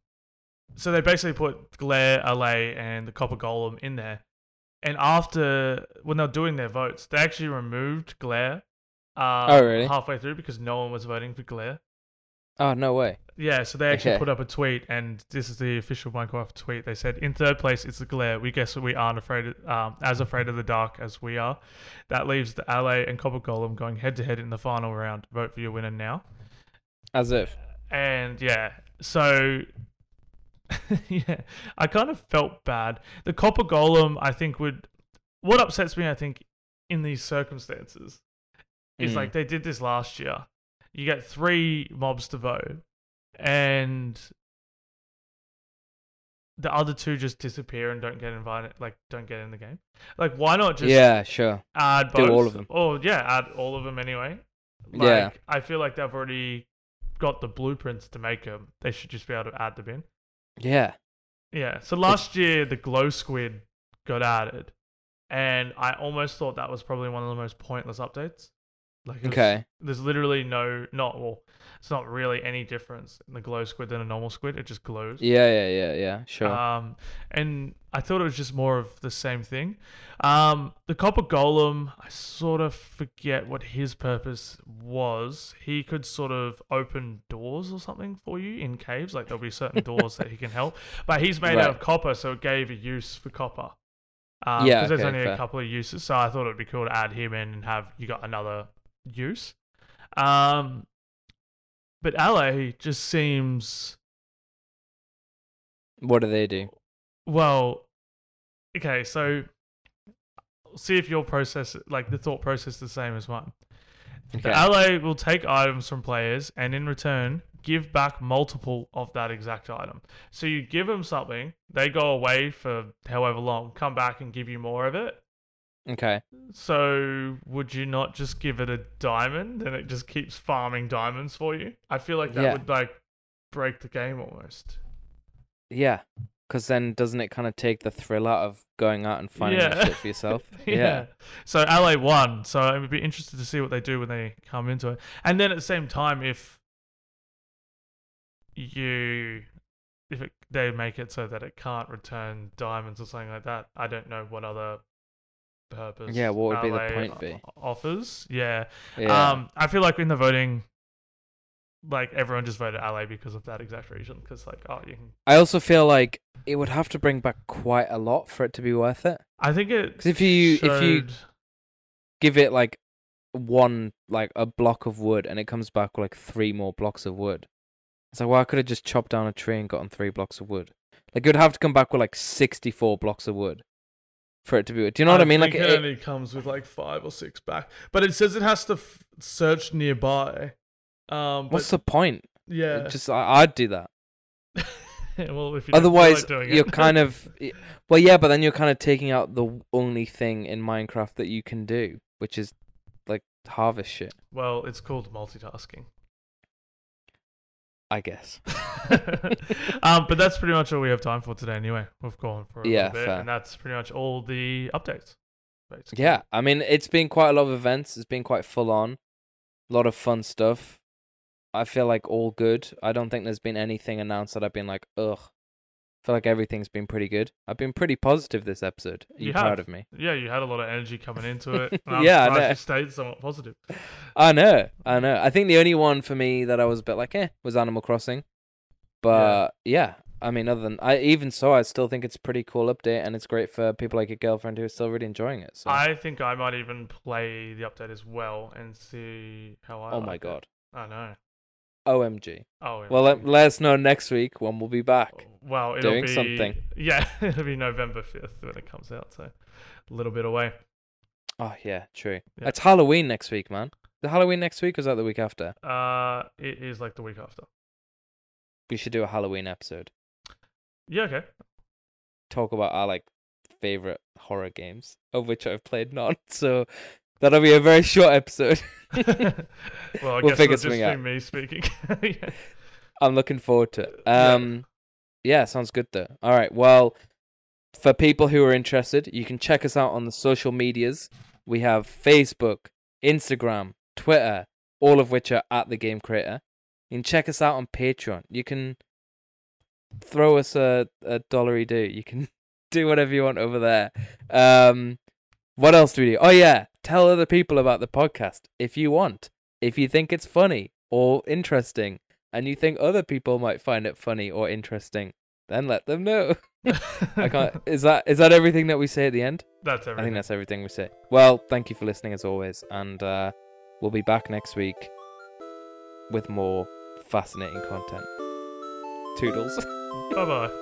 so they basically put glare, Allay, and the copper golem in there. And after when they were doing their votes, they actually removed glare. Uh, Oh, really? Halfway through because no one was voting for glare. Oh no way. Yeah, so they actually Okay. put up a tweet, and this is the official Minecraft tweet. They said, "In third place, it's the glare. We guess we aren't afraid, of, um, as afraid of the dark as we are. That leaves the Allay and Copper Golem going head to head in the final round. Vote for your winner now." As if. And yeah, so yeah, I kind of felt bad. The Copper Golem, I think, would. What upsets me, I think, in these circumstances, is Mm. like they did this last year. You get three mobs to vote, and the other two just disappear and don't get invited. Like, don't get in the game. Like, why not just yeah, sure. add both? do all of them. Oh yeah, add all of them anyway. Like, Yeah. I feel like they've already got the blueprints to make them. They should just be able to add them in. Yeah. Yeah. So last year the glow squid got added, and I almost thought that was probably one of the most pointless updates. Like, Okay. there's literally no, not well, it's not really any difference in the glow squid than a normal squid. It just glows. Yeah, yeah, yeah, yeah. Sure. Um, and I thought it was just more of the same thing. Um, the copper golem, I sort of forget what his purpose was. He could sort of open doors or something for you in caves. Like there'll be certain doors that he can help, but he's made Right. out of copper, so it gave a use for copper. Um, Yeah, because there's okay, only fair. a couple of uses, so I thought it'd be cool to add him in and have you got another use. Um, but Allay just seems what do they do? Well, okay, so see if your process, like the thought process, is the same as mine. Okay. The LA will take items from players and in return give back multiple of that exact item. So you give them something, they go away for however long, come back and give you more of it. Okay. So would you not just give it a diamond and it just keeps farming diamonds for you? I feel like that Yeah. would like break the game almost. Yeah. Because then doesn't it kind of take the thrill out of going out and finding Yeah. shit for yourself? yeah. So Allay won. So I would be interested to see what they do when they come into it. And then at the same time, if you if it, they make it so that it can't return diamonds or something like that, I don't know what other purpose. Yeah, what would be the point be? Offers. Yeah. Yeah. Um, I feel like in the voting, like everyone just voted Allay because of that exact reason. Because like, oh, you can. I also feel like it would have to bring back quite a lot for it to be worth it. I think it. 'Cause if you- if you- Give it like one, like a block of wood, and it comes back with like three more blocks of wood. It's like, well, I could have just chopped down a tree and gotten three blocks of wood. Like, you'd have to come back with like 64 blocks of wood for it to be. Do you know what I, mean? Like, it, it only comes with like five or six back, but it says it has to f- search nearby. Um, what's the point? yeah? Just, I, I'd do that. well, if you Otherwise, like you're kind of well, yeah, but then you're kind of taking out the only thing in Minecraft that you can do, which is like harvest shit. well, it's called multitasking. I guess. um, but that's pretty much all we have time for today. Anyway, we've gone for a Yeah, bit, fair. and that's pretty much all the updates. Basically. Yeah, I mean, it's been quite a lot of events. It's been quite full on, a lot of fun stuff. I feel like all good. I don't think there's been anything announced that I've been like, ugh. I feel like everything's been pretty good. I've been pretty positive this episode. Are you, You proud of me? Yeah, you had a lot of energy coming into it. Yeah, I know. you stayed somewhat positive. I know, I know. I think the only one for me that I was a bit like, eh, was Animal Crossing. But yeah, I mean, other than I even so, I still think it's a pretty cool update, and it's great for people like your girlfriend who are still really enjoying it. So, I think I might even play the update as well and see how I. oh my like it. god, I know. OMG. Oh Well, let, let us know next week when we'll be back. well, it'll doing be something. Yeah, it'll be November fifth when it comes out, so a little bit away. Oh yeah, true. Yeah. It's Halloween next week, man. The Halloween next week or is that the week after? Uh, it is like the week after. We should do a Halloween episode. Yeah, okay. Talk about our like favorite horror games, of which I've played none. So that'll be a very short episode. well, I We'll guess figure just something be out. me speaking. yeah. I'm looking forward to it. Yeah. Um, yeah, sounds good though. All right, well, for people who are interested, you can check us out on the social medias. We have Facebook, Instagram, Twitter, all of which are at the Game Creator. You can check us out on Patreon. You can throw us a a dollary do. You can do whatever you want over there. Um, what else do we do? Oh yeah, tell other people about the podcast if you want. If you think it's funny or interesting, and you think other people might find it funny or interesting, then let them know. I can't. Is that is that everything that we say at the end? That's everything. I think that's everything we say. Well, thank you for listening as always, and uh, we'll be back next week with more fascinating content. Toodles. Bye bye.